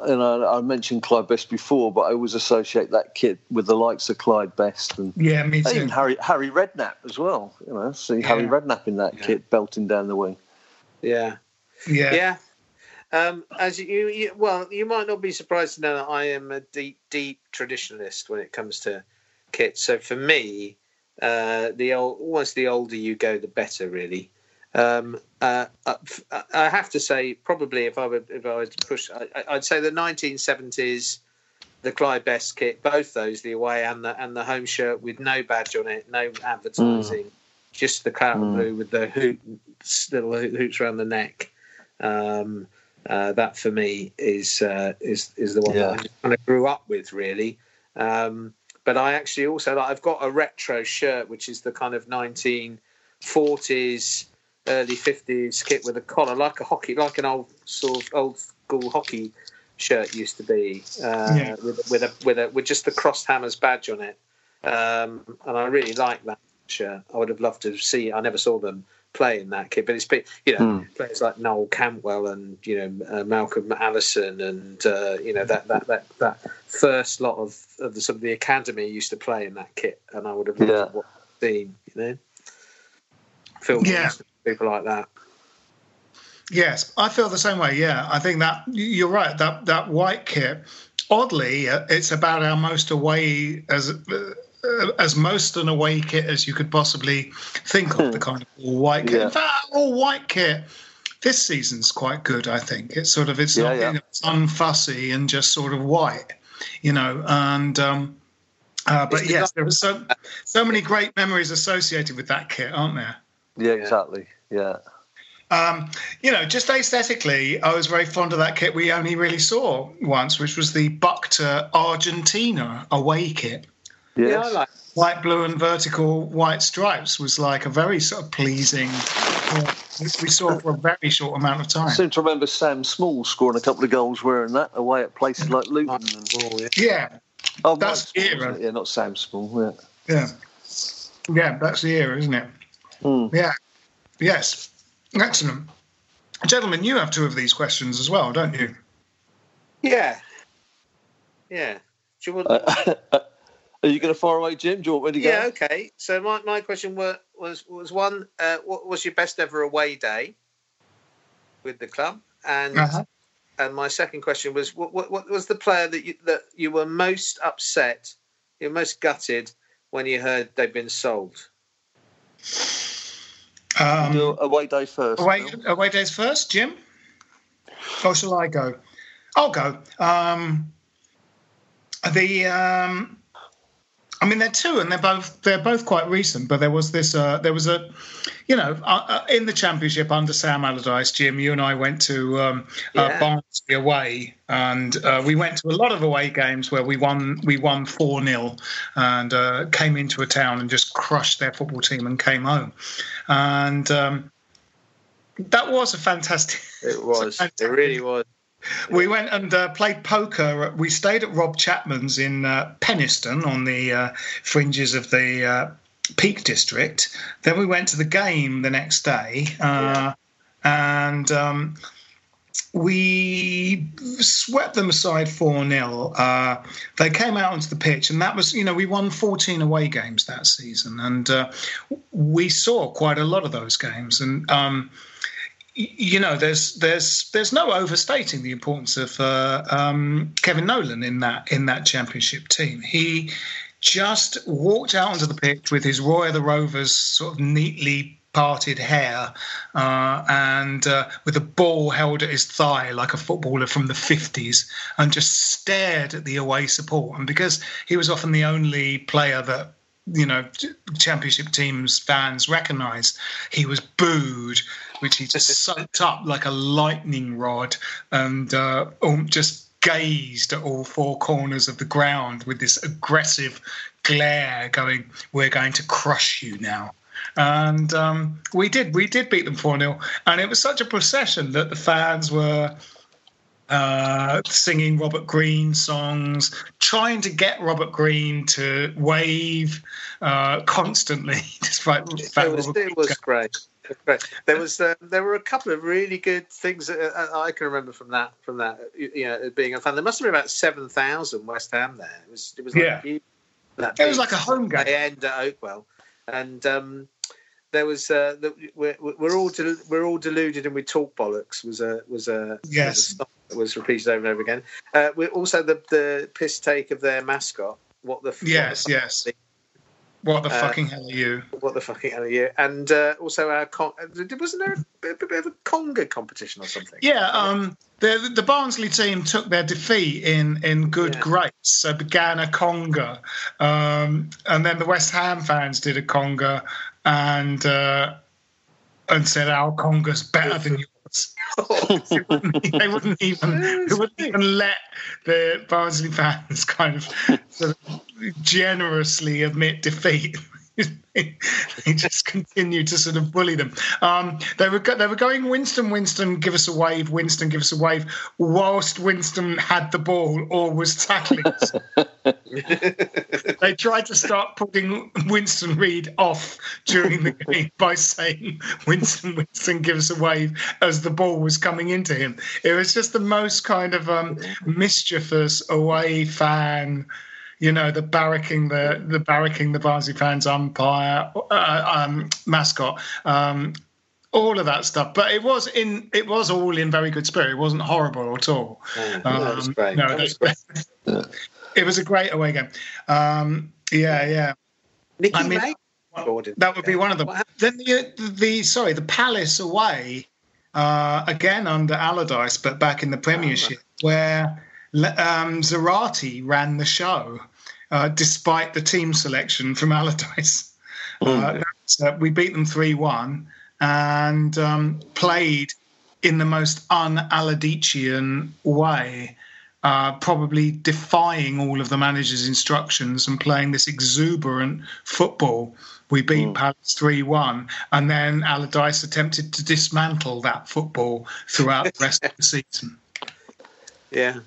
And I, I mentioned Clyde Best before, but I always associate that kit with the likes of Clyde Best and
Yeah, me too.
even Harry Harry Redknapp as well. You know, see Harry Redknapp in that kit belting down the wing.
yeah.
Yeah.
Yeah. Um, as you, you, well, you might not be surprised to know that I am a deep, deep traditionalist when it comes to kits. So for me, uh, the old, almost the older you go, the better, really. Um, uh, I I have to say, probably if I were, if I was to push, I, I'd say the 1970s, the Clyde Best kit, both those, the away and the and the home shirt with no badge on it, no advertising, just the claret and blue with the hoop, little hoops around the neck. Um, uh, that for me is uh, is is the one
Yeah.
that I kind of grew up with, really. Um, but I actually also like I've got a retro shirt, which is the kind of 1940s, early 50s kit with a collar, like a hockey, like an old sort of old school hockey shirt used to be, uh,
Yeah.
with with a with a with just the crossed hammers badge on it, um, and I really like that. shirt. I would have loved to see. I never saw them play in that kit, but it's been you know
Mm.
players like Noel Cantwell and you know uh, Malcolm Allison and uh, you know that that that that first lot of, of the sort of the academy used to play in that kit, and I would have loved
Yeah.
to watch the team. You know, Phil
Yeah.
People like that.
Yes, I feel the same way. Yeah, I think that you're right. That that white kit, oddly, uh, it's about our most away as uh, as most an away kit as you could possibly think of. The [LAUGHS] kind of all white kit.
Yeah.
In fact, all white kit this season's quite good. I think it's sort of it's
Yeah,
not
yeah.
you know, it's unfussy and just sort of white, you know. And um, uh, but yes, there were so so many great memories associated with that kit, aren't there?
Yeah, exactly. Yeah.
Um, you know, just aesthetically, I was very fond of that kit we only really saw once, which was the Bukta Argentina away kit.
Yes.
Yeah, I like.
White, blue, and vertical white stripes was like a very sort of pleasing. uh, We saw for a very short amount of
I
time.
seem to remember Sam Small scoring a couple of goals wearing that away at places like Luton. And,
Oh, yeah.
Yeah,
oh,
That's
Mike Small,
era.
Yeah, not Sam Small. Yeah.
yeah, yeah. That's the era, isn't it?
Mm.
Yeah. Yes. Excellent, gentlemen. You have two of these questions as well, don't you?
Yeah. Yeah. Do you want,
Uh, [LAUGHS] are you going to fire away, Jim? Do you want me to go?
yeah, okay. So my, my question were, was was one, uh, what was your best ever away day with the club? And
Uh-huh.
and my second question was, what, what, what was the player that you that you were most upset, you were most gutted when you heard they'd been sold?
Um,
Do away day first.
Away,
Bill.
away days first, Jim? Or shall I go? I'll go. Um, the um, I mean, they're two, and they're both they're both quite recent. But there was this, uh, there was a, you know, uh, uh, in the championship under Sam Allardyce, Jim, you and I went to um, uh, Barnsley away, and uh, we went to a lot of away games where we won we won four 0 and uh, came into a town and just crushed their football team and came home, and. Um, that was a fantastic.
It was. [LAUGHS] it really was.
We went and uh, played poker. We stayed at Rob Chapman's in uh, Penistone on the uh, fringes of the uh, Peak District. Then we went to the game the next day, uh, and um, we swept them aside 4 0. Uh, they came out onto the pitch, and that was, you know, we won 14 away games that season. And we saw quite a lot of those games. And, um, you know, there's there's there's no overstating the importance of uh, um, Kevin Nolan in that in that championship team. He just walked out onto the pitch with his Roy of the Rovers sort of neatly parted hair uh, and uh, with a ball held at his thigh like a footballer from the 50s and just stared at the away support. And because he was often the only player that you know championship teams fans recognised, he was booed, which he just soaked up like a lightning rod and uh, um, just gazed at all four corners of the ground with this aggressive glare, going, "We're going to crush you now." And um, we did. We did beat them 4 0. And it was such a procession that the fans were uh, singing Robert Green songs, trying to get Robert Green to wave uh, constantly, [LAUGHS] despite the fact
It was, it was great. It was great. There was uh, there were a couple of really good things that uh, I can remember from that from that you you know being a fan. There must have been about seven thousand West Ham there. It was it was like
Yeah.
huge,
It was like a home game.
They end at Oakwell, and um, there was uh, the, we're, we're all del- we're all deluded and we talk bollocks was a was a
Yes.
was a song that was repeated over and over again. Uh, we also the the piss take of their mascot. What the f-
Yes,
what the
yes. What the
Uh,
fucking hell are you?
What the fucking hell are you? And uh, also our con- wasn't there a bit, of a conga competition or something?
Yeah, um, the the Barnsley team took their defeat in in good
Yeah.
grace. So began a conga, um, and then the West Ham fans did a conga, and uh, and said our conga's better than. They [LAUGHS] wouldn't, they wouldn't even they wouldn't even let the Barnsley fans [LAUGHS] kind of, sort of generously admit defeat. [LAUGHS] he just continued to sort of bully them. Um, they were go- they were going Winston, Winston, give us a wave, Winston, give us a wave, whilst Winston had the ball or was tackling. [LAUGHS] they tried to start putting Winston Reid off during the game by saying Winston, Winston, give us a wave as the ball was coming into him. It was just the most kind of um, mischievous away fan you know, the barracking the the barracking the Barnsley fans umpire uh, um, mascot. Um, all of that stuff, but it was in it was all in very good spirit. It wasn't horrible at all.
Yeah, that was great.
No,
That was
it, [LAUGHS] it was a great away game. Um, yeah, yeah.
Nicky
I mean,
May
That would be one of them. Then the, the, the sorry, the Palace away uh, again under Allardyce, but back in the Premiership, where Le- um, Zarate ran the show uh, despite the team selection from [LAUGHS] Allardyce. That's, uh, we beat them three one and um, played in the most un-Allardycean way. Uh, probably defying all of the manager's instructions and playing this exuberant football. We beat Palace 3 1, and then Allardyce attempted to dismantle that football throughout the rest of the season. [LAUGHS]
Yeah,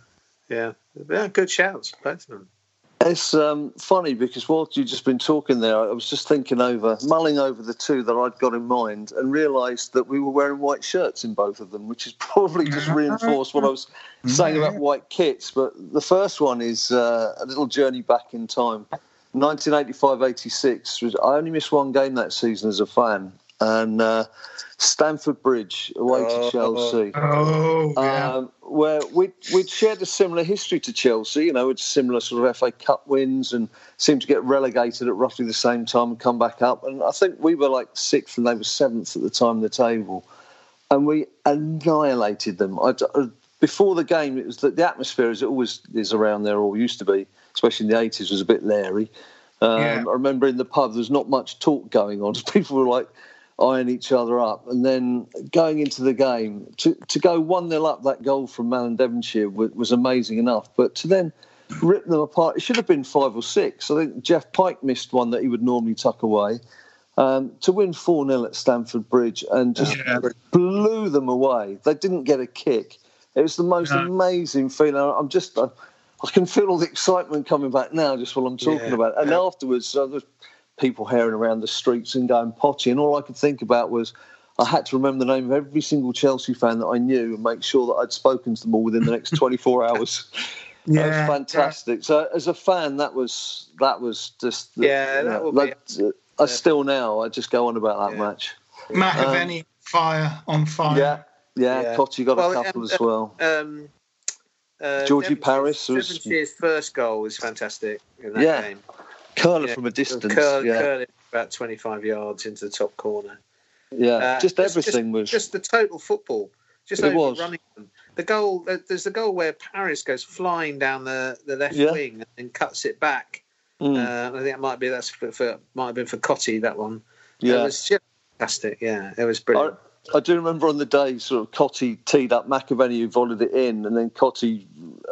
yeah, yeah. Good shouts, both of them.
It's um, funny because whilst you've just been talking there, I was just thinking over, mulling over the two that I'd got in mind and realised that we were wearing white shirts in both of them, which has [LAUGHS] probably just reinforced what I was saying about white kits. But the first one is uh, a little journey back in time. 1985-86 I only missed one game that season as a fan, and uh, Stamford Bridge away to Chelsea
Oh, yeah.
um, where we'd, we'd shared a similar history to Chelsea, you know, with similar sort of FA Cup wins and seemed to get relegated at roughly the same time and come back up. And I think we were like sixth and they were seventh at the time of the table. And we annihilated them. I, uh, before the game, it was that the atmosphere, as it always is around there, or used to be, especially in the 80s, was a bit leery. Um,
Yeah.
I remember in the pub, there was not much talk going on. [LAUGHS] People were like, eyeing each other up. And then going into the game, to, to go 1 0 up, that goal from Malin Devonshire was, was amazing enough. But to then rip them apart, it should have been five or six. I think Geoff Pike missed one that he would normally tuck away. Um, to win 4 0 at Stamford Bridge and just
Yeah.
blew them away. They didn't get a kick. It was the most
No.
amazing feeling. I'm just, I, I can feel all the excitement coming back now just while I'm talking
Yeah.
about it. And afterwards, uh, there's people herring around the streets and going potty. And all I could think about was I had to remember the name of every single Chelsea fan that I knew and make sure that I'd spoken to them all within the next [LAUGHS] 24 hours. [LAUGHS] that
Yeah,
was fantastic. So as a fan, that was that was just
Yeah, that will be-
that- I still now I just go on about that
Yeah.
match.
McAvennie fire on fire.
Yeah, yeah.
Yeah.
Cottee got
Well,
a couple
um,
as well.
Um, uh,
Georgie
Devonshire's-
Parris was-
Devonshire's first goal was fantastic in that
Yeah,
game.
Curler
yeah.
from a distance.
Curl,
yeah,
curling about 25 yards into the top corner.
yeah.
Uh,
just everything was.
just the total football, just
It was.
them. The goal, there's the goal where Parris goes flying down the, the left
Yeah.
wing and cuts it back.
Mm,
Uh, I think that might be that's for, for might have been for Cottee that one. It
yeah.
was just fantastic. Yeah, it was
I,
brilliant.
I do remember on the day, sort of Cottee teed up McAvennie, who volleyed it in, and then Cottee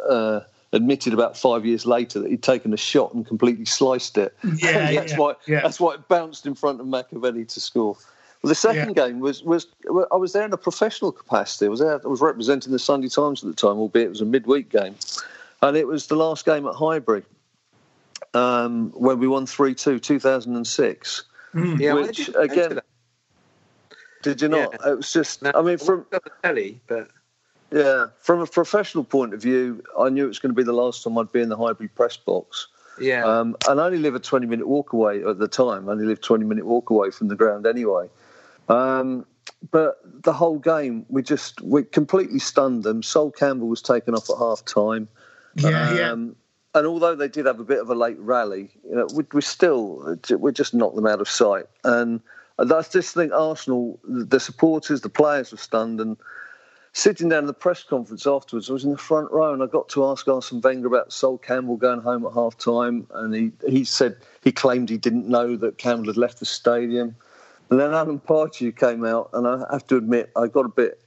uh, admitted about five years later that he'd taken a shot and completely sliced it.
Yeah, [LAUGHS]
that's
yeah,
why
yeah.
that's why it bounced in front of McAvennie to score. Well, the second game was was I was there in a professional capacity. I was there. I was representing the Sunday Times at the time, albeit it was a midweek game, and it was the last game at Highbury um, when we won 3-2, 2006.
Mm.
yeah, I
which,
didn't go to
again,
that.
Did you not?
Yeah.
It was just.
No,
I mean, from
the telly, but
yeah, from a professional point of view, I knew it was going to be the last time I'd be in the Highbury press box.
yeah,
Um, and I only live a 20 minute walk away at the time. I only live 20 minute walk away from the ground anyway. Um, but the whole game, we just we completely stunned them. Sol Campbell was taken off at half time.
Yeah, yeah.
Um, and although they did have a bit of a late rally, you know, we, we still we just knocked them out of sight. And that's just think Arsenal, the supporters, the players were stunned. And sitting down in the press conference afterwards, I was in the front row and I got to ask Arsene Wenger about Sol Campbell going home at half time. And he, he said he claimed he didn't know that Campbell had left the stadium. And then Alan Pardew came out, and I have to admit, I got a bit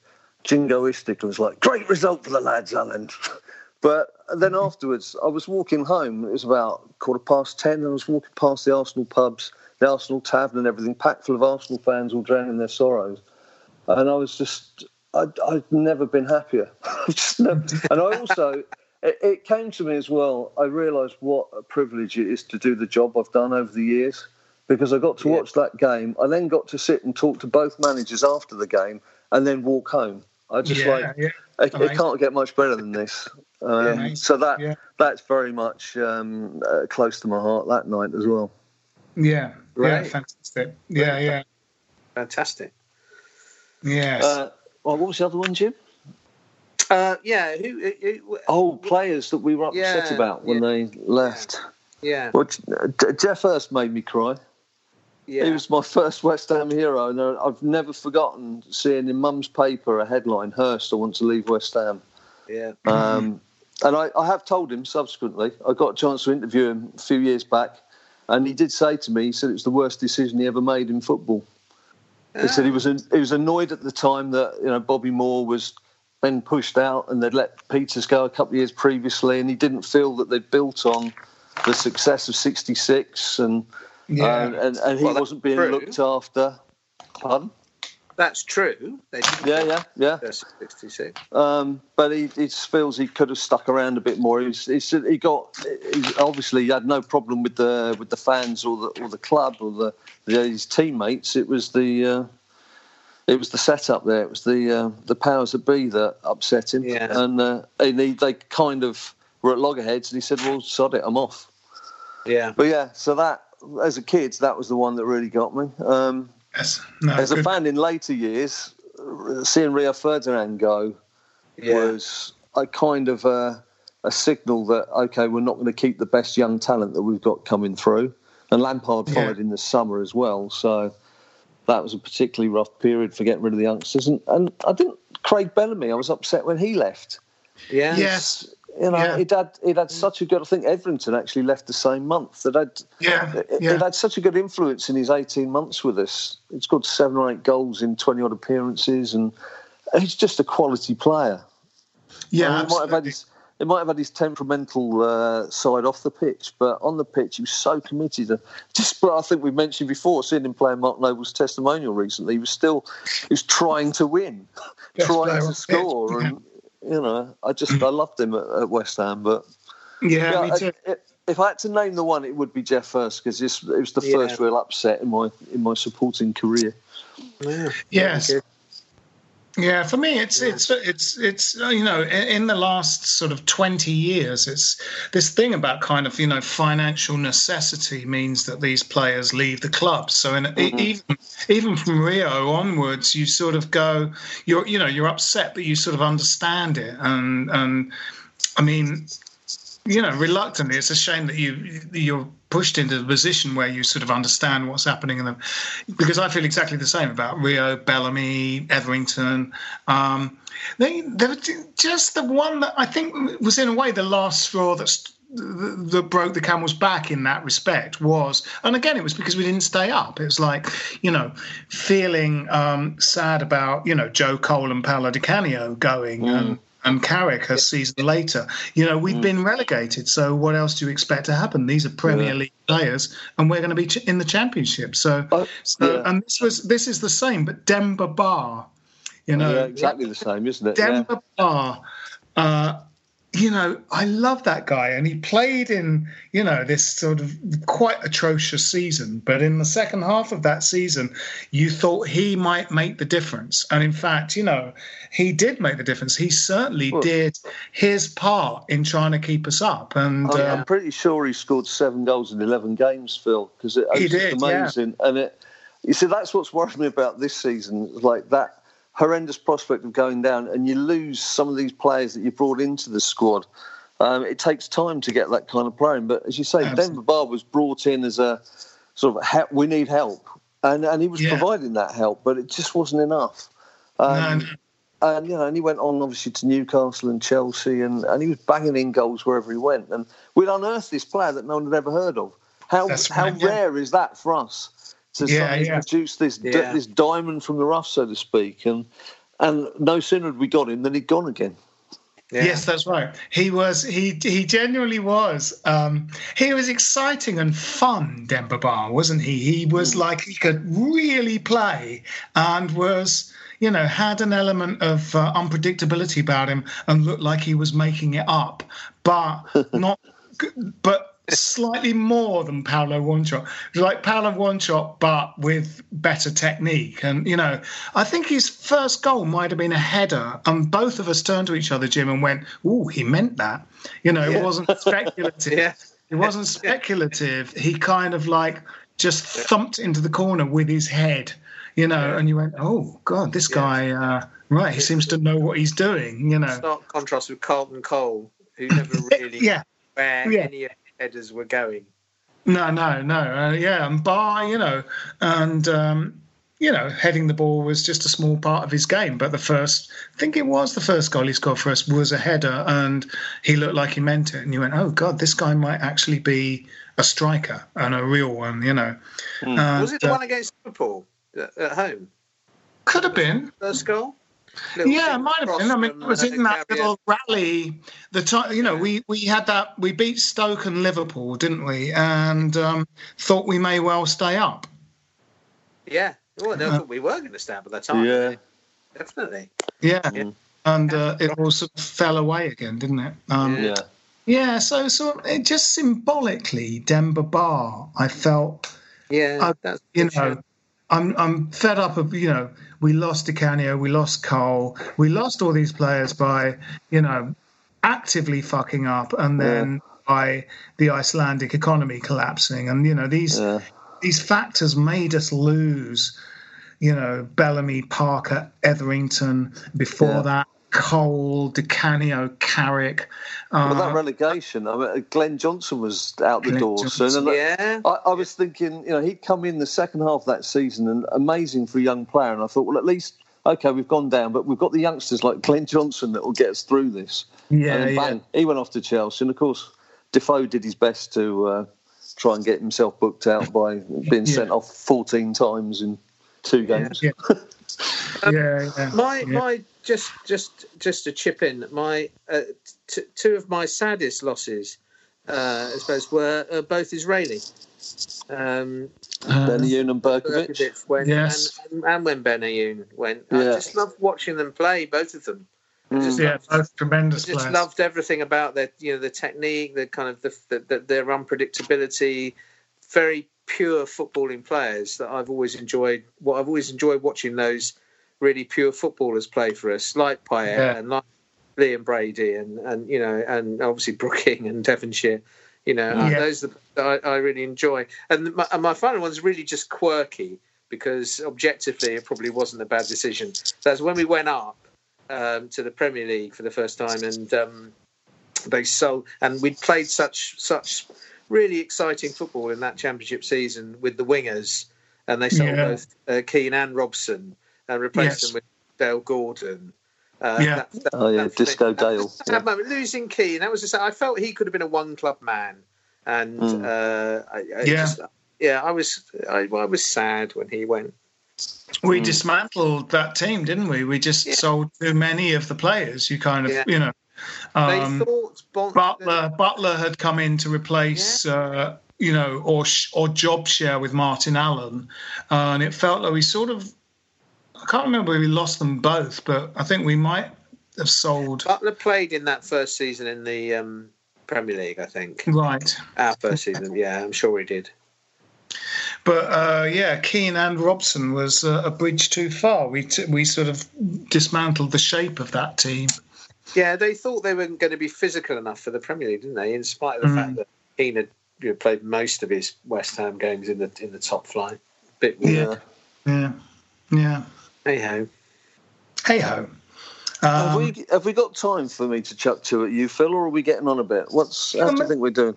jingoistic. I was like, great result for the lads, Alan. [LAUGHS] but then mm-hmm. afterwards, I was walking home. It was about quarter past ten, and I was walking past the Arsenal pubs, the Arsenal tavern and everything, packed full of Arsenal fans all drowning their sorrows. And I was just, I'd, I'd never been happier. [LAUGHS] never, and I also, it, it, came to me as well. I realised what a privilege it is to do the job I've done over the years because I got to yeah. watch that game. I then got to sit and talk to both managers after the game and then walk home. I just yeah, like, yeah. It, it, can't get much better than this. Um, so that that's very much um, uh, close to my heart that night as well.
Yeah, right. yeah, fantastic. Yeah, yeah,
fantastic.
Yes. Uh,
well, what was the other one, Jim?
Uh, yeah. Who, who, who,
oh, players that we were upset yeah, about when yeah, they left.
Yeah.
Well, Geoff Hurst made me cry. Yeah. He was my first West Ham hero, and I've never forgotten seeing in Mum's paper a headline: "Hurst, I want to leave West Ham."
Yeah.
Um, and I, I, have told him subsequently. I got a chance to interview him a few years back, and he did say to me, he said it was the worst decision he ever made in football. He said he was he was annoyed at the time that you know Bobby Moore was then pushed out and they'd let Peters go a couple of years previously, and he didn't feel that they'd built on the success of '66 and yeah. uh, and, and he well, wasn't being true. looked after. Pardon?
That's true.
yeah, yeah, yeah.
66.
Um, but he, he feels he could have stuck around a bit more. He, he, he got he obviously he had no problem with the with the fans or the or the club or the, the his teammates. It was the uh, it was the setup there. It was the uh, the powers that be that upset him.
Yeah.
And, uh, and he, they kind of were at loggerheads, and he said, "Well, sod it, I'm off."
Yeah.
But yeah, so that as a kid, that was the one that really got me. Um,
Yes. No,
As good. a fan in later years, uh, seeing Rio Ferdinand go yeah. was a kind of a, a, signal that okay, we're not going to keep the best young talent that we've got coming through. And Lampard followed yeah. in the summer as well, so that was a particularly rough period for getting rid of the youngsters. And, and I think Craig Bellamy, I was upset when he left.
Yeah. Yes.
You know, yeah. it had it had such a good. I think Etherington actually left the same month. That had
yeah, it, yeah.
it had such a good influence in his eighteen months with us. It's got seven or eight goals in twenty odd appearances, and he's just a quality player.
Yeah,
it might have had his it might have had his temperamental uh, side off the pitch, but on the pitch he was so committed. And just, but I think we mentioned before, seeing him playing Mark Noble's testimonial recently, he was still he was trying to win, trying to score, and you know, I just I loved him at, at West Ham, but
yeah, yeah I,
if I had to name the one, it would be Geoff Hurst because it was the yeah. first real upset in my in my supporting career.
Yeah. Yes. Yeah, for me, it's it's it's it's uh, you know in the last sort of twenty years, it's this thing about kind of you know financial necessity means that these players leave the club. So in, mm-hmm. even even from Rio onwards, you sort of go you're you know you're upset, but you sort of understand it, and and I mean you know, reluctantly, it's a shame that you you're pushed into the position where you sort of understand what's happening in them, because I feel exactly the same about Rio, Bellamy, Etherington. Um, they they just the one that I think was in a way the last straw that's that broke the camel's back in that respect was, and again, it was because we didn't stay up. It was like, you know, feeling um, sad about, you know, Joe Cole and Paolo Di Canio going mm. and and Carrick a season later. You know, we've mm. been relegated, so what else do you expect to happen? These are Premier yeah. League players, and we're going to be in the Championship. So, oh, so yeah. and this was this is the same, but Demba Ba, you know,
yeah, exactly the same, isn't it?
Demba Ba. Uh, you know, I love that guy, and he played in, you know, this sort of quite atrocious season. But in the second half of that season, you thought he might make the difference, and in fact, you know, he did make the difference. He certainly well, did his part in trying to keep us up. And
I am uh, pretty sure he scored seven goals in eleven games, Phil, because it was amazing. Yeah. And it, you see, that's what's worried me about this season, like that horrendous prospect of going down, and you lose some of these players that you brought into the squad. Um, it takes time to get that kind of playing. But as you say, Absolutely. Demba Ba was brought in as a sort of we need help, and and he was yeah. providing that help, but it just wasn't enough. Um, no. And you know, and he went on obviously to Newcastle and Chelsea, and, and he was banging in goals wherever he went. And we'd unearthed this player that no one had ever heard of. How right, how yeah. rare is that for us? To yeah, yeah. produce this yeah. this diamond from the rough, so to speak. And and no sooner had we got him than he'd gone again.
Yeah.
Yes, that's right. He was. He he genuinely was. Um, he was exciting and fun, Demba Ba, wasn't he? He was like he could really play and was, you know, had an element of uh, unpredictability about him and looked like he was making it up, but [LAUGHS] not. But slightly more than Paolo was like Paulo Wanchope, but with better technique. And, you know, I think his first goal might have been a header. And both of us turned to each other, Jim, and went, Ooh, he meant that. You know, it wasn't speculative. [LAUGHS]
Yeah.
It wasn't speculative. He kind of like just thumped into the corner with his head, you know, and you went, Oh, God, this guy, uh, right, he seems to know what he's doing, you know.
Stark contrast with Carlton Cole, who never [LAUGHS] really
Yeah.
where
Yeah.
any of headers were going.
No, no, no. Uh, yeah, and Ba, you know, and um, you know, heading the ball was just a small part of his game. But the first, I think it was the first goal he scored for us was a header, and he looked like he meant it. And you went, "Oh God, this guy might actually be a striker and a real one," you know. And,
was it the
uh,
one against Liverpool at, at home?
could have been.
First goal? Little
Yeah, it might have been. I mean, it was
uh,
in that
Gabriel.
little rally. The time, you know, we we had that. We beat Stoke and Liverpool, didn't we? And um, thought we may well stay up.
Yeah. Well, no, I thought we were going to stay up at that time.
Yeah.
Definitely.
Yeah.
Mm.
And uh, it all sort of fell away again, didn't it? Um,
Yeah.
Yeah.
yeah. So, so it just symbolically, Demba Ba, I felt,
Yeah.
Uh,
that's
you
good show.
know, I'm I'm fed up of you know we lost DiCanio, we lost Cole, we lost all these players by you know actively fucking up, and then by the Icelandic economy collapsing, and you know these
Yeah.
these factors made us lose. You know, Bellamy, Parker, Etherington. Before
Yeah.
that, Cole, DiCanio, Carrick.
Well,
Uh,
that relegation, I mean, Glenn Johnson was out the
Glenn
door
Johnson.
soon. And
Yeah.
I, I was thinking, you know, he'd come in the second half of that season and amazing for a young player. And I thought, well, at least, okay, we've gone down, but we've got the youngsters like Glenn Johnson that will get us through this.
yeah,
and then
yeah.
he went off to Chelsea. And of course, Defoe did his best to uh, try and get himself booked out [LAUGHS] by being
Yeah.
sent off 14 times in two games.
Yeah. [LAUGHS] yeah, yeah.
My
yeah.
my just just just to chip in, my uh, t- two of my saddest losses, uh, I suppose, were uh, both Israeli. Um,
Benayoun and Berkovic.
Berkovic went,
Yes.
and, and when Benayoun went, I just loved watching them play, both of them. I just,
yeah,
loved,
both tremendous
just
players.
loved everything about their, you know, the technique, the kind of the, the, the their unpredictability. Very pure footballing players that I've always enjoyed. What I've always enjoyed watching those really pure footballers play for us, like Payet
Yeah.
and like Liam Brady, and and you know, and obviously Brooking and Devonshire. You know, uh,
Yeah.
those are the, I, I really enjoy. And my, and my final one's really just quirky because objectively it probably wasn't a bad decision. That's when we went up um, to the Premier League for the first time, and um, they sold, and we'd played such such really exciting football in that championship season with the wingers, and they sold
Yeah.
both uh, Keen and Robson and replaced
Yes.
them with Dale Gordon. Uh,
Yeah.
that- that-
Oh, yeah, Disco
that
Dale,
a sad
yeah.
moment. Losing Keen, that was just, I felt he could have been a one club man, and
Mm.
uh, I, I
Yeah.
just, yeah, I was I, I was sad when he went.
we dismantled that team, didn't we? We just
Yeah.
sold too many of the players. You kind of,
Yeah.
you know.
They
Um,
thought bon-
Butler Butler had come in to replace, uh, you know, or sh- or job share with Martin Allen, uh, and it felt like we sort of. I can't remember if we lost them both, but I think we might have sold.
Butler played in that first season in the um, Premier League, I think.
Right,
Our first season, yeah, I'm sure he did.
but uh, yeah, Keen and Robson was uh, a bridge too far. We t- we sort of dismantled the shape of that team.
Yeah, they thought they weren't going to be physical enough for the Premier League, didn't they? In spite of the
Mm.
fact that Keen had you know, played most of his West Ham games in the in the top flight. Bit
Yeah, yeah, yeah.
Hey ho.
Hey ho.
have,
Um,
we, have we got time for me to chuck to at you, Phil, or are we getting on a bit? What's how do you
Um,
think we're doing?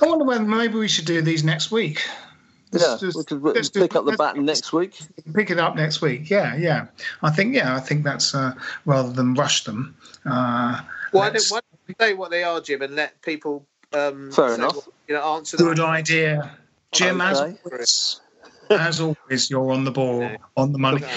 I wonder whether maybe we should do these next week. Let's
Yeah,
just-
we could
let's do-
pick up the
let's-
baton next week.
Pick it up next week. Yeah, yeah. I think yeah, I think that's uh, rather than rush them. Uh,
Why don't,
let's-
why don't you say what they are, Jim, and let people um,
Fair enough.
what- you know, answer
good idea, Jim. As
Okay.
always, as always, you're on the ball, on the money. [LAUGHS]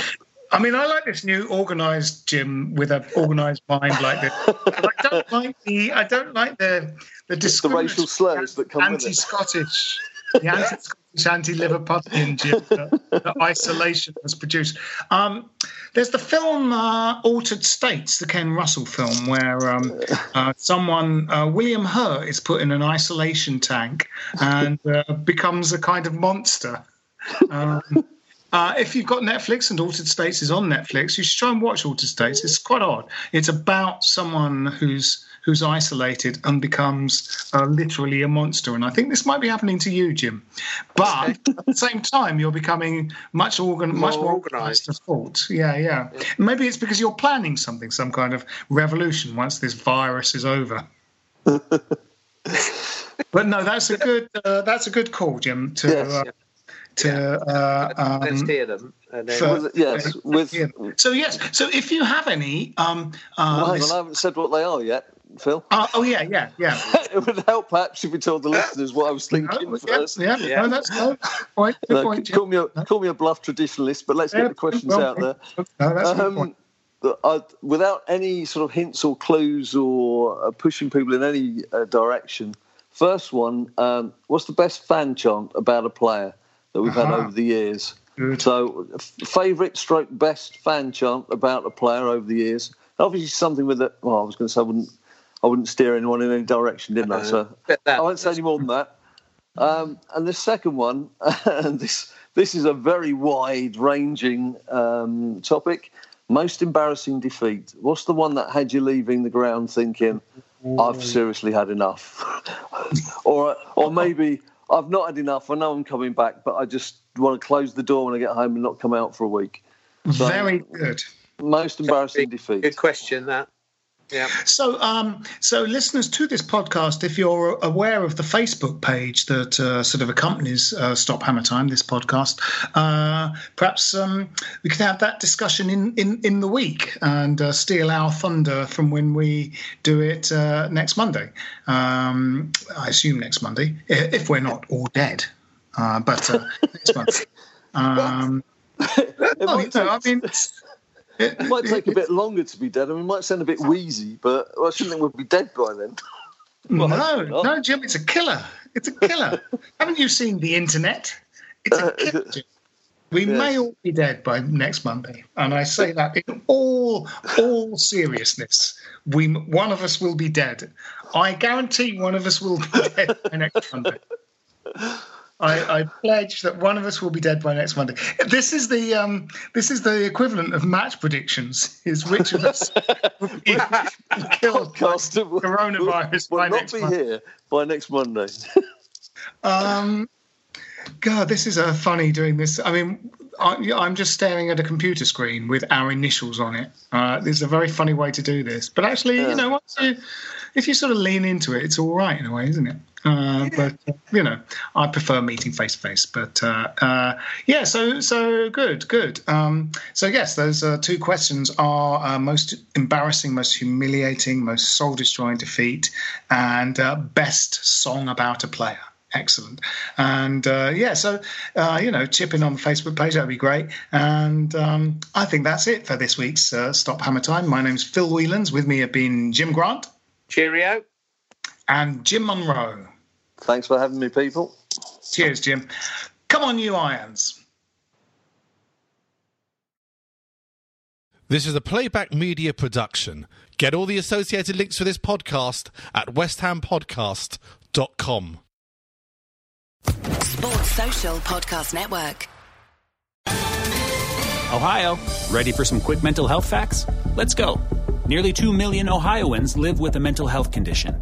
I mean, I like this new organised Jim with an organised mind like this. I don't [LAUGHS] like the. I don't like the the,
the racial slurs that come
anti-Scottish, the anti-Scottish, anti-Liverpudlian Jim that, that isolation has produced. Um, there's the film uh, Altered States, the Ken Russell film, where um, [LAUGHS] uh, someone, uh, William Hurt, is put in an isolation tank and uh, becomes a kind of monster. Um, uh, if you've got Netflix and Altered States is on Netflix, you should try and watch Altered States. It's quite odd. It's about someone who's who's isolated and becomes uh, literally a monster. And I think this might be happening to you, Jim. But at the same time, you're becoming much organ, much more organised fault. Yeah, yeah, yeah. Maybe it's because you're planning something, some kind of revolution once this virus is over. [LAUGHS] but no, that's a good uh, that's a good call, Jim. To
Yes.
uh, to uh, um,
Let's hear them.
For-
yes, with-
so yes, so if you have any, um, uh,
Well,
this-
I haven't said what they are yet, Phil.
uh, oh yeah, yeah, yeah. [LAUGHS]
it would help perhaps if we told the listeners what I was thinking
No, yeah,
first.
yeah,
Yeah.
No, that's good point. Good
No,
point.
Call me a call me a bluff traditionalist, but let's
Yeah,
get the questions
well,
out there.
No, that's
Um,
point.
I, without any sort of hints or clues or uh, pushing people in any uh, direction. First one, um, what's the best fan chant about a player that we've had
Ah.
over the years?
Good.
So, f- favourite stroke best fan chant about a player over the years. Obviously, something with it. Well, I was going to say I wouldn't, I wouldn't steer anyone in any direction, didn't I?
Uh,
So I won't say any more than that. Um, and the second one, [LAUGHS] and this this is a very wide-ranging um, topic. Most embarrassing defeat. What's the one that had you leaving the ground thinking, "I've seriously had enough," [LAUGHS] or or maybe I've not had enough. I know I'm coming back, but I just want to close the door when I get home and not come out for a week. So,
Very good.
most embarrassing defeat.
Good question, that. Yeah.
So, um, so listeners to this podcast, if you're aware of the Facebook page that uh, sort of accompanies uh, Stop Hammer Time, this podcast, uh, perhaps um, we could have that discussion in, in, in the week and uh, steal our thunder from when we do it uh, next Monday. Um, I assume next Monday, if we're not all dead. Uh, but uh, next month. [LAUGHS] Um, [LAUGHS] well, you know, I mean, it,
It might take a bit longer to be dead. I mean, it might sound a bit wheezy, but I shouldn't think we'd be dead by then.
No, no, Jim, it's a killer. It's a killer. Haven't you seen the internet? It's a
Uh,
killer. Jim. We
yes.
may all be dead by next Monday, and I say that in all all seriousness. We one of us will be dead. I guarantee one of us will be dead by next Monday. [LAUGHS] I, I pledge that one of us will be dead by next Monday. This is the um, this is the equivalent of match predictions. Is which of us will be [LAUGHS] killed by
Podcast will-
coronavirus
will
by
not
next
be
Monday?
here by next Monday. [LAUGHS]
Um, God, this is uh, funny doing this. I mean, I, I'm just staring at a computer screen with our initials on it. Uh, this is a very funny way to do this, but actually,
Yeah.
you know, once you, if you sort of lean into it, it's all right in a way, isn't it? Uh, But uh, you know, I prefer meeting face to face. But uh, uh, yeah, so so good, good. Um, so yes, those uh, two questions are uh, most embarrassing, most humiliating, most soul destroying defeat, and uh, best song about a player. Excellent. And uh, yeah, so, uh, you know, chip in on the Facebook page, that'd be great. And um, I think that's it for this week's uh, Stop Hammer Time. My name's Phil Whelans. With me have been Jim Grant
Cheerio.
and Jim Munro.
Thanks for having me, people.
Cheers, Jim. Come on, you irons.
This is a playback media production. Get all the associated links for this podcast at westhampodcast.com.
Sports Social Podcast Network.
Ohio, ready for some quick mental health facts? Let's go. Nearly 2 million Ohioans live with a mental health condition.